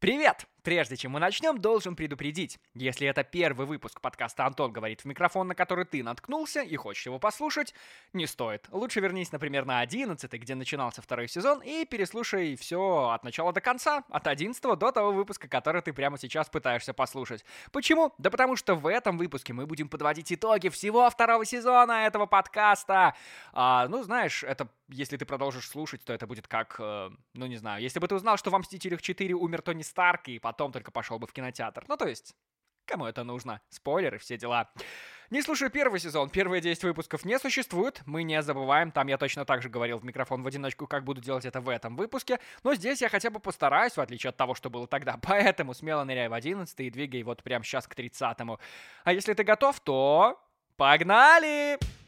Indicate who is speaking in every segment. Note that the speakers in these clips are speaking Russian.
Speaker 1: Привет! Прежде чем мы начнем, должен предупредить. Если это первый выпуск подкаста «Антон говорит в микрофон», на который ты наткнулся и хочешь его послушать, не стоит. Лучше вернись, например, на 11 где начинался второй сезон, и переслушай все от начала до конца, от 11 до того выпуска, который ты прямо сейчас пытаешься послушать. Почему? Да потому что в этом выпуске мы будем подводить итоги всего второго сезона этого подкаста. А, ну, знаешь, это если ты продолжишь слушать, то это будет как, э, ну не знаю, если бы ты узнал, что в «Мстителях 4» умер Тони Старк, и потом только пошел бы в кинотеатр. Ну то есть, кому это нужно? Спойлеры, все дела. Не слушай первый сезон, первые 10 выпусков не существуют, мы не забываем, там я точно так же говорил в микрофон в одиночку, как буду делать это в этом выпуске, но здесь я хотя бы постараюсь, в отличие от того, что было тогда, поэтому смело ныряй в 11 и двигай вот прямо сейчас к 30 -му. А если ты готов, то... Погнали! Погнали!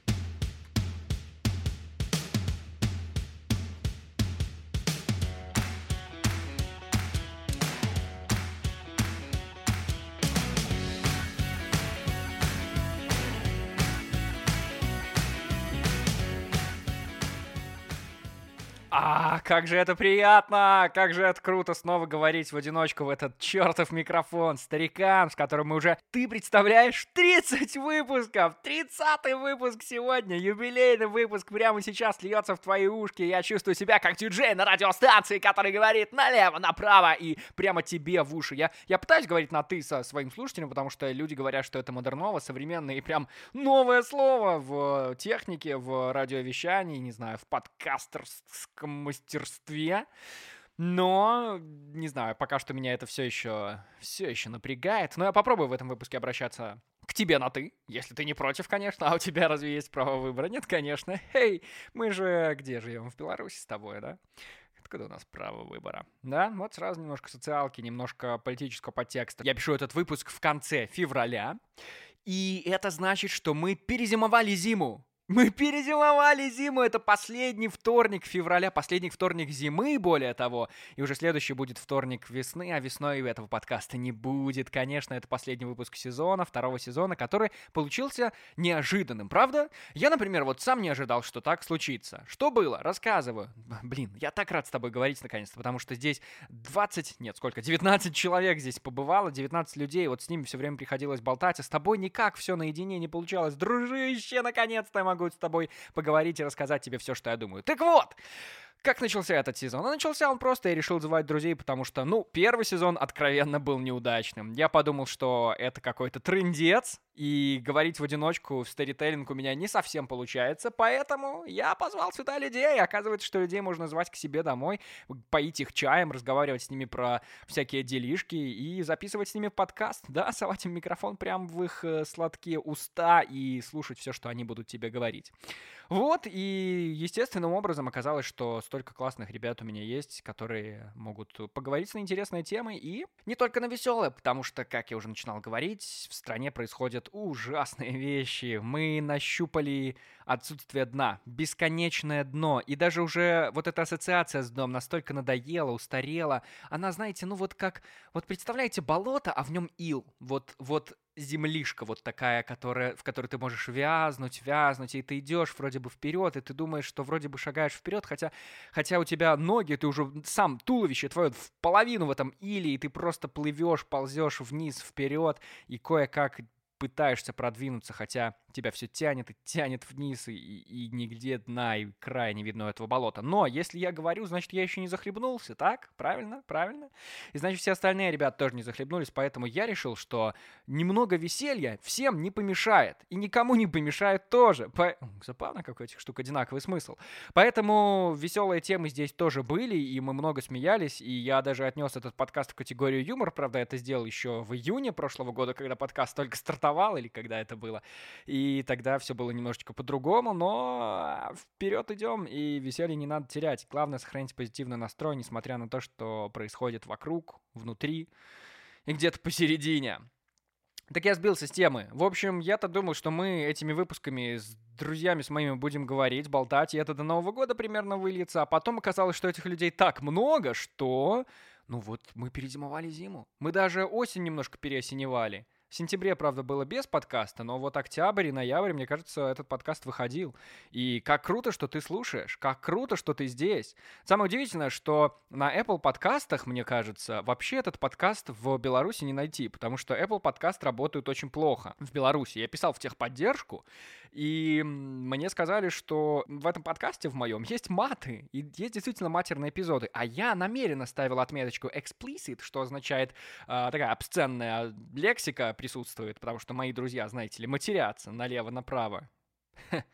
Speaker 1: А, как же это приятно! Как же это круто снова говорить в одиночку в этот чертов микрофон старикам, с которым мы уже, ты представляешь, 30 выпусков! 30 выпуск сегодня! Юбилейный выпуск прямо сейчас льется в твои ушки. Я чувствую себя как диджей на радиостанции, который говорит налево, направо и прямо тебе в уши. Я, я пытаюсь говорить на «ты» со своим слушателем, потому что люди говорят, что это модерново, современное и прям новое слово в технике, в радиовещании, не знаю, в подкастерском мастерстве. Но, не знаю, пока что меня это все еще, все еще напрягает. Но я попробую в этом выпуске обращаться к тебе на «ты», если ты не против, конечно. А у тебя разве есть право выбора? Нет, конечно. Эй, мы же где живем? В Беларуси с тобой, да? Откуда у нас право выбора? Да, вот сразу немножко социалки, немножко политического подтекста. Я пишу этот выпуск в конце февраля, и это значит, что мы перезимовали зиму. Мы перезимовали зиму, это последний вторник февраля, последний вторник зимы, более того. И уже следующий будет вторник весны, а весной этого подкаста не будет. Конечно, это последний выпуск сезона, второго сезона, который получился неожиданным, правда? Я, например, вот сам не ожидал, что так случится. Что было? Рассказываю. Блин, я так рад с тобой говорить наконец-то, потому что здесь 20, нет, сколько, 19 человек здесь побывало, 19 людей, вот с ними все время приходилось болтать, а с тобой никак все наедине не получалось. Дружище, наконец-то я могу могу с тобой поговорить и рассказать тебе все, что я думаю. Так вот, как начался этот сезон? А начался он просто, я решил звать друзей, потому что, ну, первый сезон откровенно был неудачным. Я подумал, что это какой-то трендец, и говорить в одиночку в старителлинг у меня не совсем получается, поэтому я позвал сюда людей. Оказывается, что людей можно звать к себе домой, поить их чаем, разговаривать с ними про всякие делишки и записывать с ними подкаст, да, совать им микрофон прямо в их э, сладкие уста и слушать все, что они будут тебе говорить. Вот, и естественным образом оказалось, что столько классных ребят у меня есть, которые могут поговорить на интересные темы и не только на веселые, потому что, как я уже начинал говорить, в стране происходят ужасные вещи. Мы нащупали отсутствие дна, бесконечное дно, и даже уже вот эта ассоциация с дном настолько надоела, устарела. Она, знаете, ну вот как, вот представляете болото, а в нем ил. Вот, вот землишка вот такая, которая, в которой ты можешь вязнуть, вязнуть, и ты идешь вроде бы вперед, и ты думаешь, что вроде бы шагаешь вперед, хотя, хотя у тебя ноги, ты уже сам туловище твое в половину в этом иле, и ты просто плывешь, ползешь вниз, вперед, и кое-как пытаешься продвинуться, хотя тебя все тянет и тянет вниз, и, и нигде дна и края не видно этого болота. Но если я говорю, значит, я еще не захлебнулся, так? Правильно? Правильно? И значит, все остальные ребята тоже не захлебнулись, поэтому я решил, что немного веселья всем не помешает, и никому не помешает тоже. По... Забавно, какой этих штук одинаковый смысл. Поэтому веселые темы здесь тоже были, и мы много смеялись, и я даже отнес этот подкаст в категорию юмор, правда, это сделал еще в июне прошлого года, когда подкаст только стартовал, или когда это было. И и тогда все было немножечко по-другому, но вперед идем, и веселье не надо терять. Главное сохранить позитивный настрой, несмотря на то, что происходит вокруг, внутри и где-то посередине. Так я сбился с темы. В общем, я-то думал, что мы этими выпусками с друзьями с моими будем говорить, болтать, и это до Нового года примерно выльется. А потом оказалось, что этих людей так много, что... Ну вот, мы перезимовали зиму. Мы даже осень немножко переосеневали. В сентябре, правда, было без подкаста, но вот октябрь и ноябрь, мне кажется, этот подкаст выходил. И как круто, что ты слушаешь, как круто, что ты здесь. Самое удивительное, что на Apple подкастах, мне кажется, вообще этот подкаст в Беларуси не найти, потому что Apple подкаст работают очень плохо в Беларуси. Я писал в техподдержку, и мне сказали, что в этом подкасте в моем есть маты, и есть действительно матерные эпизоды. А я намеренно ставил отметочку explicit, что означает э, такая обсценная лексика присутствует, потому что мои друзья, знаете ли, матерятся налево-направо.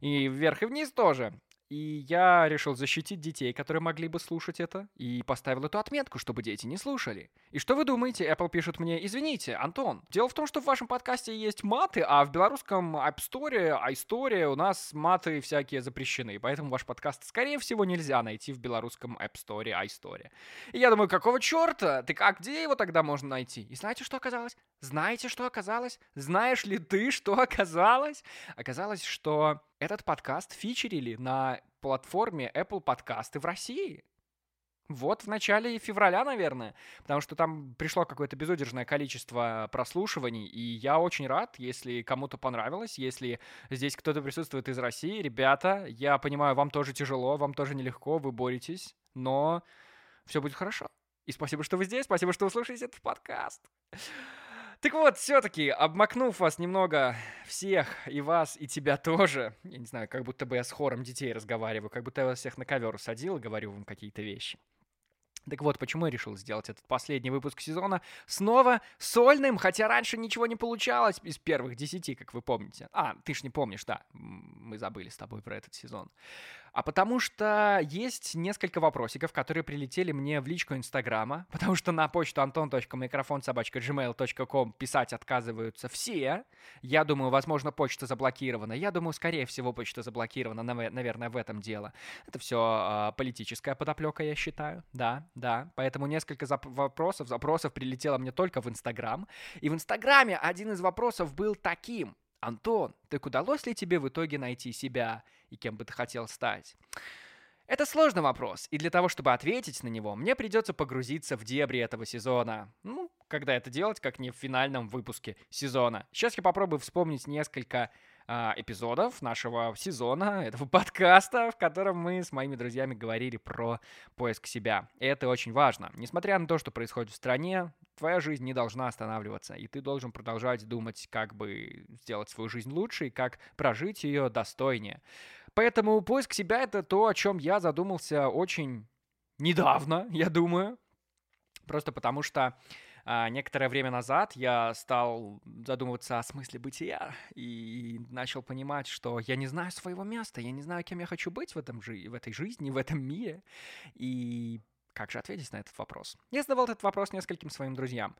Speaker 1: И вверх и вниз тоже. И я решил защитить детей, которые могли бы слушать это, и поставил эту отметку, чтобы дети не слушали. И что вы думаете? Apple пишет мне, извините, Антон, дело в том, что в вашем подкасте есть маты, а в белорусском App Store, iStore у нас маты всякие запрещены, поэтому ваш подкаст, скорее всего, нельзя найти в белорусском App Store, iStore. И я думаю, какого черта? Ты как, где его тогда можно найти? И знаете, что оказалось? Знаете, что оказалось? Знаешь ли ты, что оказалось? Оказалось, что этот подкаст фичерили на платформе Apple подкасты в России. Вот в начале февраля, наверное, потому что там пришло какое-то безудержное количество прослушиваний, и я очень рад, если кому-то понравилось, если здесь кто-то присутствует из России. Ребята, я понимаю, вам тоже тяжело, вам тоже нелегко, вы боретесь, но все будет хорошо. И спасибо, что вы здесь, спасибо, что вы слушаете этот подкаст. Так вот, все-таки, обмакнув вас немного всех, и вас, и тебя тоже, я не знаю, как будто бы я с хором детей разговариваю, как будто я вас всех на ковер усадил и говорю вам какие-то вещи. Так вот, почему я решил сделать этот последний выпуск сезона снова сольным, хотя раньше ничего не получалось из первых десяти, как вы помните. А, ты ж не помнишь, да, мы забыли с тобой про этот сезон а потому что есть несколько вопросиков, которые прилетели мне в личку Инстаграма, потому что на почту anton.microfonsobachka.gmail.com писать отказываются все. Я думаю, возможно, почта заблокирована. Я думаю, скорее всего, почта заблокирована, наверное, в этом дело. Это все а, политическая подоплека, я считаю. Да, да. Поэтому несколько зап- вопросов, запросов прилетело мне только в Инстаграм. И в Инстаграме один из вопросов был таким. Антон, так удалось ли тебе в итоге найти себя и кем бы ты хотел стать? Это сложный вопрос, и для того, чтобы ответить на него, мне придется погрузиться в дебри этого сезона. Ну, когда это делать, как не в финальном выпуске сезона. Сейчас я попробую вспомнить несколько а, эпизодов нашего сезона, этого подкаста, в котором мы с моими друзьями говорили про поиск себя. И это очень важно. Несмотря на то, что происходит в стране, твоя жизнь не должна останавливаться, и ты должен продолжать думать, как бы сделать свою жизнь лучше и как прожить ее достойнее. Поэтому поиск себя — это то, о чем я задумался очень недавно, я думаю. Просто потому что а, некоторое время назад я стал задумываться о смысле бытия и начал понимать, что я не знаю своего места, я не знаю, кем я хочу быть в, этом жи- в этой жизни, в этом мире. И как же ответить на этот вопрос? Я задавал этот вопрос нескольким своим друзьям.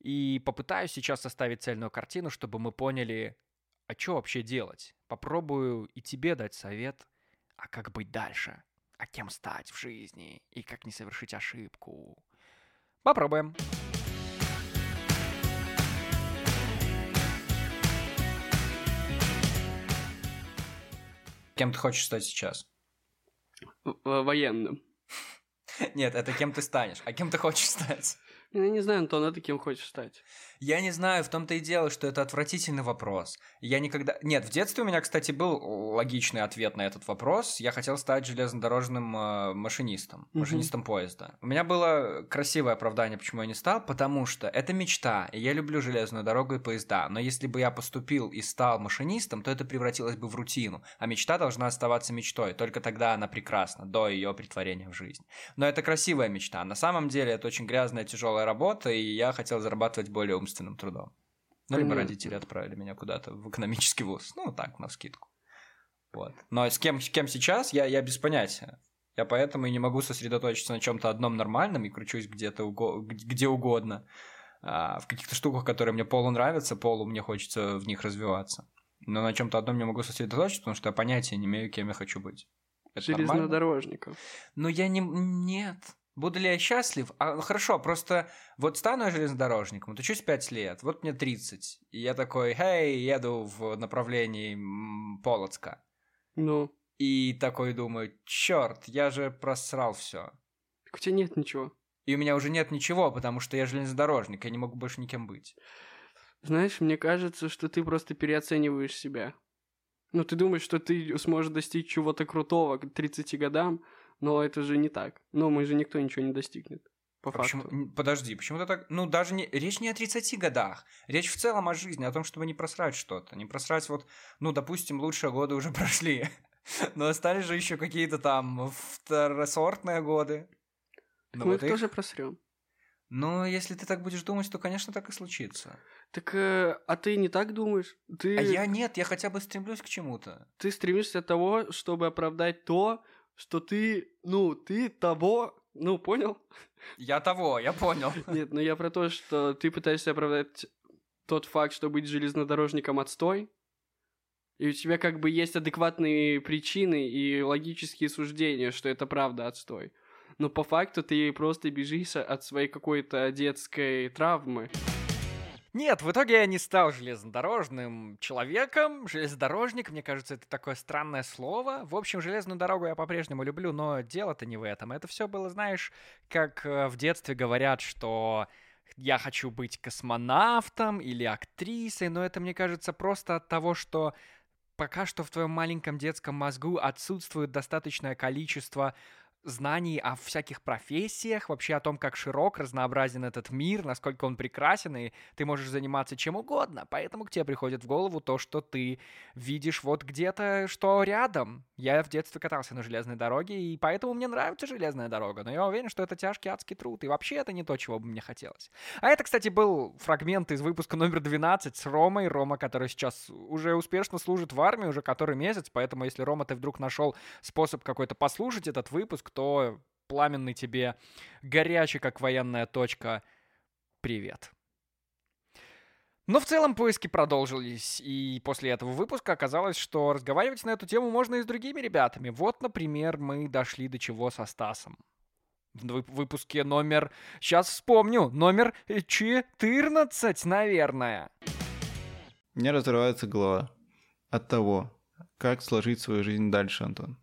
Speaker 1: И попытаюсь сейчас составить цельную картину, чтобы мы поняли, а что вообще делать. Попробую и тебе дать совет, а как быть дальше, а кем стать в жизни и как не совершить ошибку. Попробуем. Кем ты хочешь стать сейчас?
Speaker 2: Военным.
Speaker 1: Нет, это кем ты станешь. А кем ты хочешь стать?
Speaker 2: Я не знаю, Антон, а ты кем хочешь стать?
Speaker 1: Я не знаю, в том-то и дело, что это отвратительный вопрос. Я никогда... Нет, в детстве у меня, кстати, был логичный ответ на этот вопрос. Я хотел стать железнодорожным э, машинистом, машинистом угу. поезда. У меня было красивое оправдание, почему я не стал, потому что это мечта, и я люблю железную дорогу и поезда. Но если бы я поступил и стал машинистом, то это превратилось бы в рутину. А мечта должна оставаться мечтой, только тогда она прекрасна, до ее притворения в жизнь. Но это красивая мечта. На самом деле это очень грязная, тяжелая работа, и я хотел зарабатывать более умственным трудом. Ну, либо родители отправили меня куда-то в экономический вуз. Ну, так, на скидку. Вот. Но с кем, с кем сейчас, я, я без понятия. Я поэтому и не могу сосредоточиться на чем-то одном нормальном и кручусь где-то уго- где угодно. А, в каких-то штуках, которые мне полу нравятся, полу мне хочется в них развиваться. Но на чем-то одном не могу сосредоточиться, потому что я понятия не имею, кем я хочу быть.
Speaker 2: Это Железнодорожником.
Speaker 1: Но я не... Нет. Буду ли я счастлив? А, хорошо, просто вот стану я железнодорожником, вот учусь 5 лет, вот мне 30, и я такой, хей, еду в направлении Полоцка.
Speaker 2: Ну?
Speaker 1: И такой думаю, черт, я же просрал все.
Speaker 2: Так у тебя нет ничего.
Speaker 1: И у меня уже нет ничего, потому что я железнодорожник, я не могу больше никем быть.
Speaker 2: Знаешь, мне кажется, что ты просто переоцениваешь себя. Ну, ты думаешь, что ты сможешь достичь чего-то крутого к 30 годам, но это же не так. Ну, мы же никто ничего не достигнет. По
Speaker 1: А
Speaker 2: факту.
Speaker 1: почему- подожди, почему ты так... Ну, даже не... Речь не о 30 годах. Речь в целом о жизни, о том, чтобы не просрать что-то. Не просрать вот... Ну, допустим, лучшие годы уже прошли. Но остались же еще какие-то там второсортные годы.
Speaker 2: Так
Speaker 1: Ну,
Speaker 2: мы
Speaker 1: вот
Speaker 2: их- тоже просрем.
Speaker 1: Ну, если ты так будешь думать, то, конечно, так и случится.
Speaker 2: Так, э, а ты не так думаешь? Ты,
Speaker 1: А я нет, я хотя бы стремлюсь к чему-то.
Speaker 2: ты стремишься того, чтобы оправдать то, что ты, ну, ты того, ну, понял?
Speaker 1: Я того, я понял.
Speaker 2: Нет, ну я про то, что ты пытаешься оправдать тот факт, что быть железнодорожником отстой, и у тебя как бы есть адекватные причины и логические суждения, что это правда отстой. Но по факту ты просто бежишь от своей какой-то детской травмы.
Speaker 1: Нет, в итоге я не стал железнодорожным человеком. Железнодорожник, мне кажется, это такое странное слово. В общем, железную дорогу я по-прежнему люблю, но дело-то не в этом. Это все было, знаешь, как э, в детстве говорят, что я хочу быть космонавтом или актрисой, но это, мне кажется, просто от того, что пока что в твоем маленьком детском мозгу отсутствует достаточное количество знаний о всяких профессиях, вообще о том, как широк, разнообразен этот мир, насколько он прекрасен, и ты можешь заниматься чем угодно. Поэтому к тебе приходит в голову то, что ты видишь вот где-то, что рядом. Я в детстве катался на железной дороге, и поэтому мне нравится железная дорога. Но я уверен, что это тяжкий адский труд, и вообще это не то, чего бы мне хотелось. А это, кстати, был фрагмент из выпуска номер 12 с Ромой. Рома, который сейчас уже успешно служит в армии, уже который месяц, поэтому если, Рома, ты вдруг нашел способ какой-то послушать этот выпуск, то пламенный тебе, горячий, как военная точка, привет. Но в целом поиски продолжились, и после этого выпуска оказалось, что разговаривать на эту тему можно и с другими ребятами. Вот, например, мы дошли до чего со Стасом. В вып- выпуске номер... Сейчас вспомню. Номер 14, наверное.
Speaker 3: Меня разрывается голова от того, как сложить свою жизнь дальше, Антон.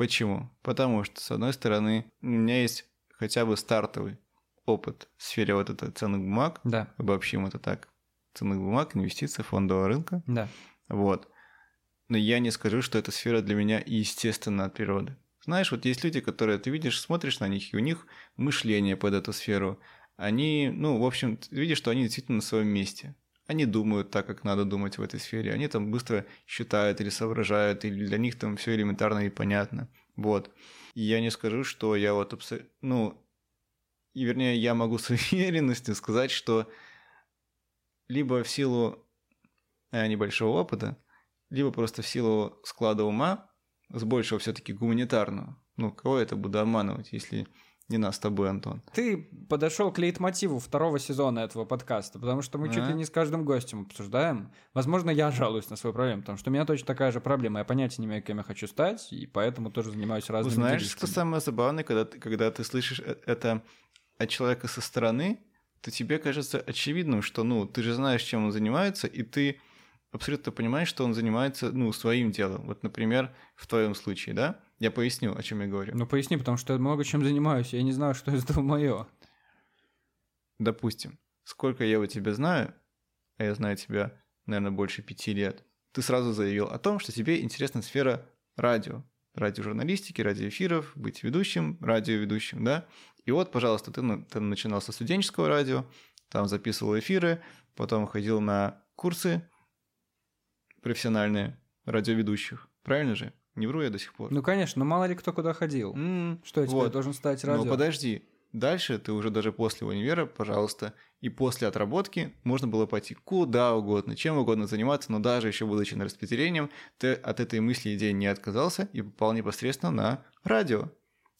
Speaker 3: Почему? Потому что, с одной стороны, у меня есть хотя бы стартовый опыт в сфере вот этой ценных бумаг,
Speaker 1: Да,
Speaker 3: обобщим это так, ценных бумаг, инвестиций, фондового рынка,
Speaker 1: да.
Speaker 3: вот. Но я не скажу, что эта сфера для меня естественна от природы. Знаешь, вот есть люди, которые ты видишь, смотришь на них, и у них мышление под эту сферу. Они, ну, в общем, видишь, что они действительно на своем месте. Они думают так, как надо думать в этой сфере. Они там быстро считают или соображают, или для них там все элементарно и понятно. Вот. И я не скажу, что я вот абсо- Ну, и вернее, я могу с уверенностью сказать, что либо в силу э, небольшого опыта, либо просто в силу склада ума, с большего все-таки гуманитарного. Ну, кого это буду обманывать, если не нас с тобой, Антон?
Speaker 1: Ты подошел к лейтмотиву второго сезона этого подкаста, потому что мы чуть ли
Speaker 3: А?
Speaker 1: не с каждым гостем обсуждаем. Возможно, я жалуюсь на свою проблему, потому что у меня точно такая же проблема. Я понятия не имею, кем я хочу стать, и поэтому тоже занимаюсь разными
Speaker 3: Знаешь,
Speaker 1: делишками.
Speaker 3: что самое забавное, когда ты, когда ты слышишь э- это от человека со стороны, то тебе кажется очевидным, что, ну, ты же знаешь, чем он занимается, и ты абсолютно понимаешь, что он занимается, ну, своим делом. Вот, например, в твоем случае, да? Я поясню, о чем я говорю.
Speaker 1: Ну, поясни, потому что я много чем занимаюсь, я не знаю, что из этого мое.
Speaker 3: Допустим, сколько я у тебя знаю, а я знаю тебя, наверное, больше пяти лет, ты сразу заявил о том, что тебе интересна сфера радио, радиожурналистики, радиоэфиров, быть ведущим, радиоведущим, да? И вот, пожалуйста, ты, ты начинал со студенческого радио, там записывал эфиры, потом ходил на курсы профессиональные радиоведущих. Правильно же? Не вру я до сих пор.
Speaker 1: Ну, конечно, но мало ли кто куда ходил.
Speaker 3: М,
Speaker 1: Что я теперь
Speaker 3: вот.
Speaker 1: должен стать радио?
Speaker 3: подожди, дальше ты уже даже после универа, пожалуйста, и после отработки можно было пойти куда угодно, чем угодно заниматься, но даже еще будучи на распределением, ты от этой мысли идеи не отказался и попал непосредственно на радио.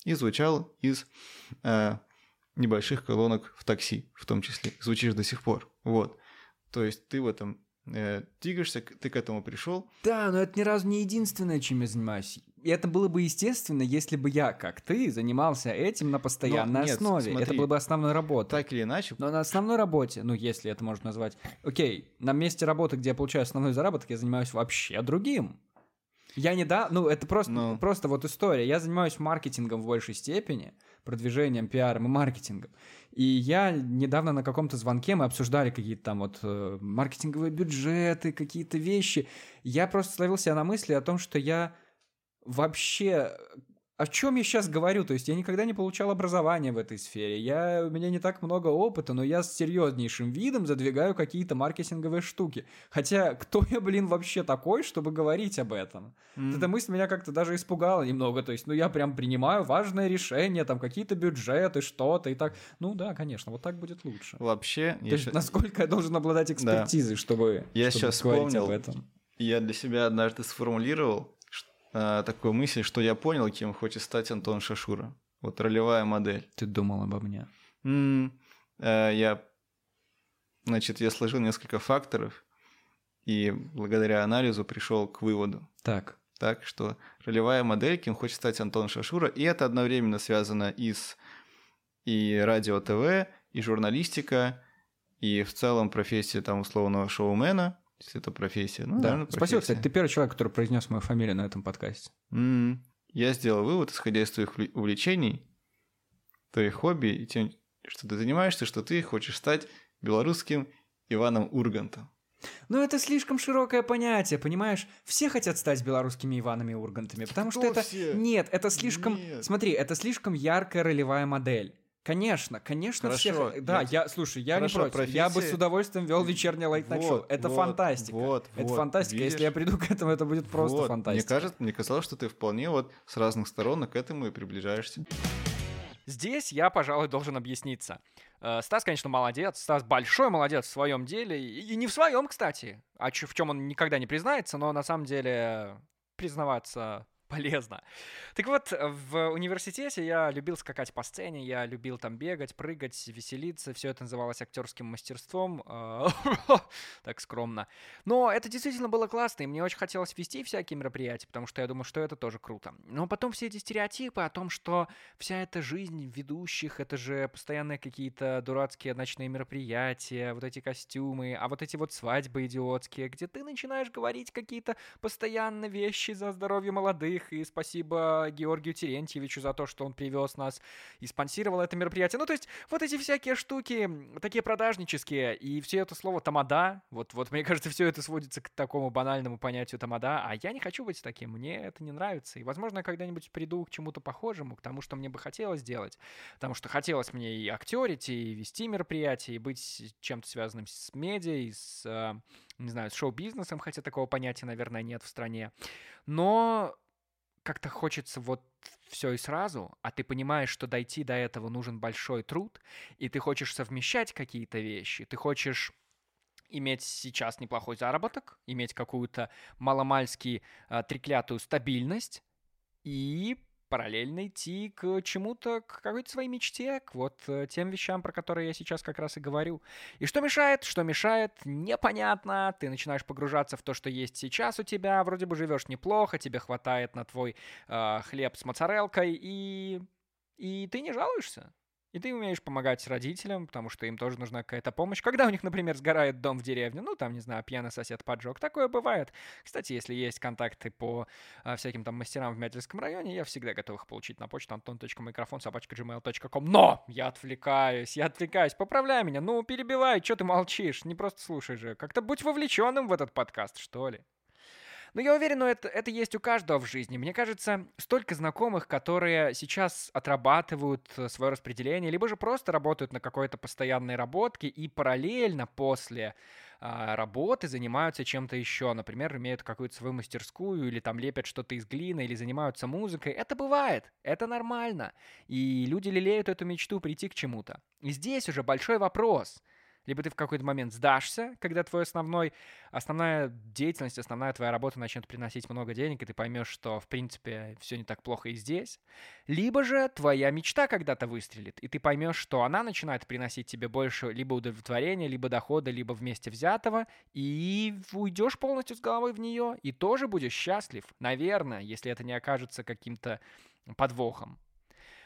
Speaker 3: И звучал из э, небольших колонок в такси, в том числе. Звучишь до сих пор. Вот. То есть ты в этом э, двигаешься, ты к этому пришел,
Speaker 1: Да, но это ни разу не единственное, чем я занимаюсь. И это было бы естественно, если бы я, как ты, занимался этим на постоянной
Speaker 3: Но нет,
Speaker 1: основе. Это
Speaker 3: смотри.
Speaker 1: было бы основной работой.
Speaker 3: так или иначе,
Speaker 1: Но на основной работе, ну, если это можно назвать... Окей, на месте работы, где я получаю основной заработок, я занимаюсь вообще другим. Я не да, ну это просто,
Speaker 3: Ну.
Speaker 1: просто вот история. Я занимаюсь маркетингом в большей степени, продвижением, пиаром и маркетингом. И я недавно на каком-то звонке мы обсуждали какие-то там вот э, маркетинговые бюджеты, какие-то вещи. Я просто словил себя на мысли о том, что я вообще о чем я сейчас говорю? То есть я никогда не получал образования в этой сфере. Я, у меня не так много опыта, но я с серьезнейшим видом задвигаю какие-то маркетинговые штуки. Хотя кто я, блин, вообще такой, чтобы говорить об этом?
Speaker 3: М.
Speaker 1: Эта мысль меня как-то даже испугала немного. То есть, ну, я прям принимаю важное решение, там, какие-то бюджеты, что-то и так. Ну, да, конечно, вот так будет лучше.
Speaker 3: Вообще,
Speaker 1: То
Speaker 3: я,
Speaker 1: есть,
Speaker 3: ща-
Speaker 1: насколько я должен обладать экспертизой, чтобы,
Speaker 3: Я
Speaker 1: чтобы
Speaker 3: щас
Speaker 1: говорить
Speaker 3: вспомнил.
Speaker 1: об этом.
Speaker 3: я для себя однажды сформулировал а, такую мысль, что я понял, кем хочет стать Антон Шашура. Вот ролевая модель.
Speaker 1: Ты думал обо мне.
Speaker 3: М, э, Я, значит, я сложил несколько факторов и благодаря анализу пришел к выводу.
Speaker 1: Так,
Speaker 3: Так что ролевая модель, кем хочет стать Антон Шашура, и это одновременно связано и с и радио ТВ, и журналистика, и в целом профессия там условного шоумена, если это профессия. Ну,
Speaker 1: да.
Speaker 3: наверное,
Speaker 1: Спасибо,
Speaker 3: профессия.
Speaker 1: кстати, ты первый человек, который произнес мою фамилию на этом подкасте.
Speaker 3: М, Я сделал вывод, исходя из твоих увле- увлечений, твоих хобби и тем, что ты занимаешься, что ты хочешь стать белорусским Иваном Ургантом.
Speaker 1: Ну, это слишком широкое понятие, понимаешь? Все хотят стать белорусскими Иванами Ургантами, потому что
Speaker 3: Кто
Speaker 1: это...
Speaker 3: все?
Speaker 1: Нет, это слишком...
Speaker 3: Нет.
Speaker 1: Смотри, это слишком яркая ролевая модель. Конечно, конечно,
Speaker 3: Хорошо,
Speaker 1: всех... Да,
Speaker 3: я-
Speaker 1: я, слушай, я
Speaker 3: Хорошо,
Speaker 1: не против. Я бы с
Speaker 3: профессия-
Speaker 1: удовольствием вел вечернее лайт-найт шоу.
Speaker 3: Вот,
Speaker 1: Это
Speaker 3: вот,
Speaker 1: фантастика.
Speaker 3: вот,
Speaker 1: это
Speaker 3: вот,
Speaker 1: фантастика. Если я
Speaker 3: видишь?
Speaker 1: приду к этому, это будет просто
Speaker 3: Вот,
Speaker 1: фантастика.
Speaker 3: Мне кажется, мне казалось, что ты вполне вот с разных сторон к этому и приближаешься.
Speaker 1: Здесь я, пожалуй, должен объясниться. Э, Стас, конечно, молодец. Стас большой молодец в своем деле. И не в своем, кстати. А в чем он никогда не признается, но на самом деле признаваться полезно. Так вот, в университете я любил скакать по сцене, я любил там бегать, прыгать, веселиться. Все это называлось актерским мастерством. э, Так скромно. Но это действительно было классно, и мне очень хотелось вести всякие мероприятия, потому что я думаю, что это тоже круто. Но потом все эти стереотипы о том, что вся эта жизнь ведущих, это же постоянные какие-то дурацкие ночные мероприятия, вот эти костюмы, а вот эти вот свадьбы идиотские, где ты начинаешь говорить какие-то постоянно вещи за здоровье молодых, и спасибо Георгию Терентьевичу за то, что он привез нас и спонсировал это мероприятие. Ну, то есть, вот эти всякие штуки, такие продажнические, и все это слово тамада, вот, вот мне кажется, все это сводится к такому банальному понятию тамада, а я не хочу быть таким, мне это не нравится, и, возможно, я когда-нибудь приду к чему-то похожему, к тому, что мне бы хотелось делать, потому что хотелось мне и актерить, и вести мероприятия, и быть чем-то связанным с медиа, и с, э, не знаю, с шоу-бизнесом, хотя такого понятия, наверное, нет в стране, но как-то хочется вот все и сразу, а ты понимаешь, что дойти до этого нужен большой труд, и ты хочешь совмещать какие-то вещи, ты хочешь иметь сейчас неплохой заработок, иметь какую-то маломальски а, треклятую стабильность и параллельно идти к чему-то, к какой-то своей мечте, к вот э, тем вещам, про которые я сейчас как раз и говорю. И что мешает? Что мешает? Непонятно. Ты начинаешь погружаться в то, что есть сейчас у тебя, вроде бы живешь неплохо, тебе хватает на твой э, хлеб с моцарелкой, и... и ты не жалуешься. И ты умеешь помогать родителям, потому что им тоже нужна какая-то помощь. Когда у них, например, сгорает дом в деревне, ну, там, не знаю, пьяный сосед поджег, такое бывает. Кстати, если есть контакты по а, всяким там мастерам в Мятельском районе, я всегда готов их получить на почту антон.микрофон собачка.gmail.com. Но! Я отвлекаюсь, я отвлекаюсь. Поправляй меня, ну, перебивай, что ты молчишь? Не просто слушай же. Как-то будь вовлеченным в этот подкаст, что ли. Но я уверен, ну, это, это есть у каждого в жизни. Мне кажется, столько знакомых, которые сейчас отрабатывают э, свое распределение, либо же просто работают на какой-то постоянной работке и параллельно после а, работы занимаются чем-то еще. Например, имеют какую-то свою мастерскую или там лепят что-то из глины или занимаются музыкой. Это бывает, это нормально. И люди лелеют эту мечту прийти к чему-то. И здесь уже большой вопрос – либо ты в какой-то момент сдашься, когда твой основной, основная деятельность, основная твоя работа начнет приносить много денег, и ты поймешь, что, в принципе, все не так плохо и здесь. Либо же твоя мечта когда-то выстрелит, и ты поймешь, что она начинает приносить тебе больше либо удовлетворения, либо дохода, либо вместе взятого, и уйдешь полностью с головой в нее, и тоже будешь счастлив, наверное, если это не окажется каким-то подвохом.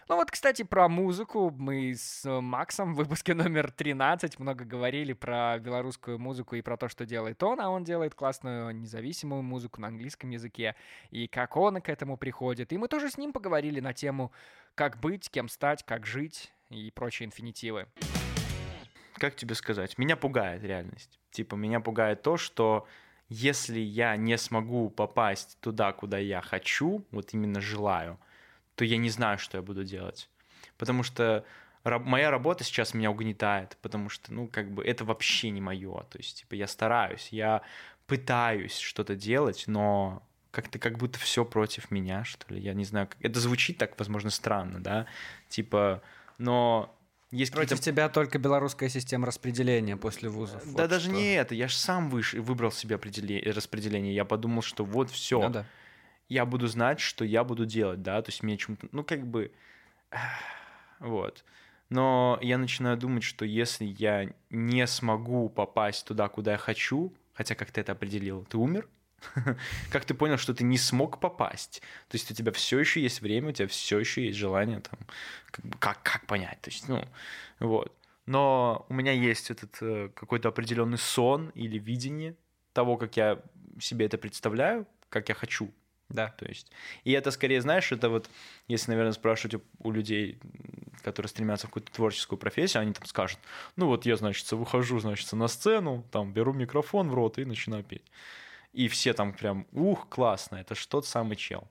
Speaker 1: Ну вот, кстати, про музыку. Мы с Максом в выпуске номер 13 много говорили про белорусскую музыку и про то, что делает он, а он делает классную независимую музыку на английском языке, и как он к этому приходит. И мы тоже с ним поговорили на тему, как быть, кем стать, как жить и прочие инфинитивы.
Speaker 4: Как тебе сказать? Меня пугает реальность. Типа, меня пугает то, что если я не смогу попасть туда, куда я хочу, вот именно желаю, то я не знаю, что я буду делать. Потому что моя работа сейчас меня угнетает, потому что, ну, как бы, это вообще не мое. То есть, типа, я стараюсь, я пытаюсь что-то делать, но как-то как будто все против меня, что ли. Я не знаю, как... это звучит так, возможно, странно, да? Типа, но есть
Speaker 1: Против тебя только белорусская система распределения после вузов.
Speaker 4: Да вот даже что. не это. Я же сам выш... выбрал себе определение, распределение. Я подумал, что вот все. Ну, да. Я буду знать, что я буду делать, да. То есть мне чем-то... Ну, как бы... Вот. Но я начинаю думать, что если я не смогу попасть туда, куда я хочу, хотя как ты это определил, ты умер? как ты понял, что ты не смог попасть? То есть у тебя все еще есть время, у тебя все еще есть желание там, как, как, понять? То есть, ну, вот. Но у меня есть этот э, какой-то определенный сон или видение того, как я себе это представляю, как я хочу. Да. То есть, и это скорее, знаешь, это вот, если, наверное, спрашивать у, у людей, которые стремятся в какую-то творческую профессию, они там скажут, ну вот я, значит, выхожу, значит, на сцену, там беру микрофон в рот и начинаю петь и все там прям, ух, классно, это что тот самый чел.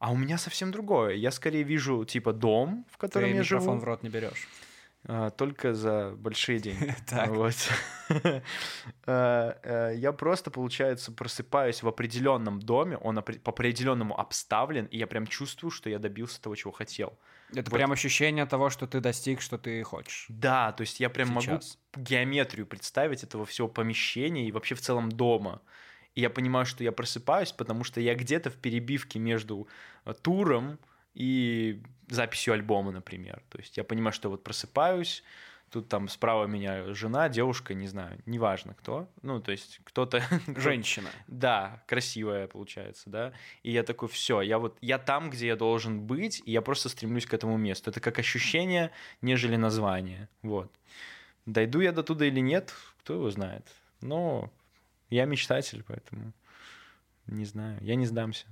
Speaker 4: А у меня совсем другое. Я скорее вижу, типа, дом, в котором
Speaker 1: Ты
Speaker 4: я
Speaker 1: живу.
Speaker 4: микрофон
Speaker 1: в рот не берешь.
Speaker 4: А, только за большие деньги. Вот. А, а, я просто, получается, просыпаюсь в определенном доме, он по определенному обставлен, и я прям чувствую, что я добился того, чего хотел.
Speaker 1: Это вот. прям ощущение того, что ты достиг, что ты хочешь.
Speaker 4: Да, то есть я прям Сейчас. могу геометрию представить этого всего помещения и вообще в целом дома. И я понимаю, что я просыпаюсь, потому что я где-то в перебивке между туром и записью альбома, например. То есть я понимаю, что вот просыпаюсь, тут там справа меня жена, девушка, не знаю, неважно кто. Ну, то есть кто-то...
Speaker 1: Женщина.
Speaker 4: Да, красивая получается, да. И я такой, все, я вот, я там, где я должен быть, и я просто стремлюсь к этому месту. Это как ощущение, нежели название. Вот. Дойду я до туда или нет, кто его знает. Но я мечтатель, поэтому не знаю, я не сдамся.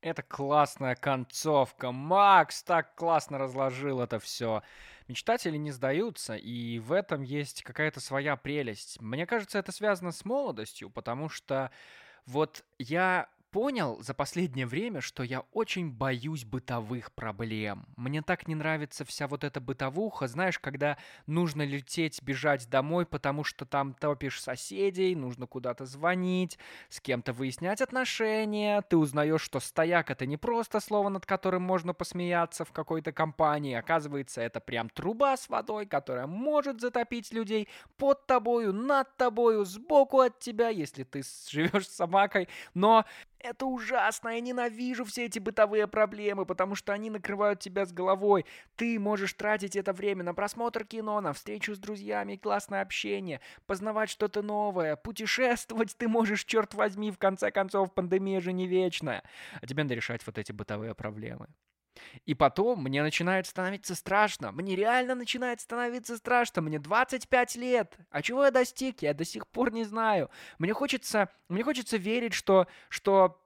Speaker 1: Это классная концовка. Макс так классно разложил это все. Мечтатели не сдаются, и в этом есть какая-то своя прелесть. Мне кажется, это связано с молодостью, потому что вот я понял за последнее время, что я очень боюсь бытовых проблем. Мне так не нравится вся вот эта бытовуха, знаешь, когда нужно лететь, бежать домой, потому что там топишь соседей, нужно куда-то звонить, с кем-то выяснять отношения, ты узнаешь, что стояк это не просто слово, над которым можно посмеяться в какой-то компании, оказывается, это прям труба с водой, которая может затопить людей под тобою, над тобою, сбоку от тебя, если ты живешь с собакой, но это ужасно, я ненавижу все эти бытовые проблемы, потому что они накрывают тебя с головой. Ты можешь тратить это время на просмотр кино, на встречу с друзьями, классное общение, познавать что-то новое, путешествовать ты можешь, черт возьми, в конце концов, пандемия же не вечная. А тебе надо решать вот эти бытовые проблемы. И потом мне начинает становиться страшно. Мне реально начинает становиться страшно. Мне 25 лет. А чего я достиг? Я до сих пор не знаю. Мне хочется, мне хочется верить, что, что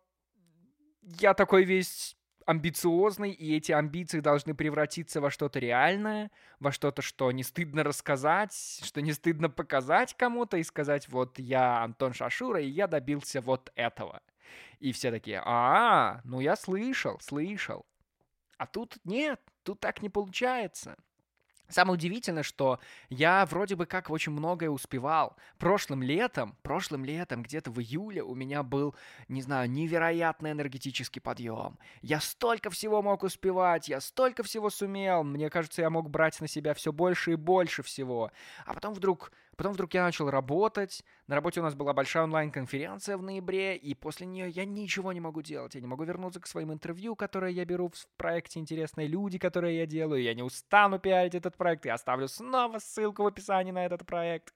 Speaker 1: я такой весь амбициозный, и эти амбиции должны превратиться во что-то реальное, во что-то, что не стыдно рассказать, что не стыдно показать кому-то и сказать, вот я Антон Шашура, и я добился вот этого. И все такие, а, ну я слышал, слышал. А тут нет, тут так не получается. Самое удивительное, что я вроде бы как очень многое успевал. Прошлым летом, прошлым летом, где-то в июле у меня был, не знаю, невероятный энергетический подъем. Я столько всего мог успевать, я столько всего сумел. Мне кажется, я мог брать на себя все больше и больше всего. А потом вдруг Потом вдруг я начал работать. На работе у нас была большая онлайн-конференция в ноябре, и после нее я ничего не могу делать. Я не могу вернуться к своим интервью, которые я беру в проекте «Интересные люди», которые я делаю. Я не устану пиарить этот проект. Я оставлю снова ссылку в описании на этот проект.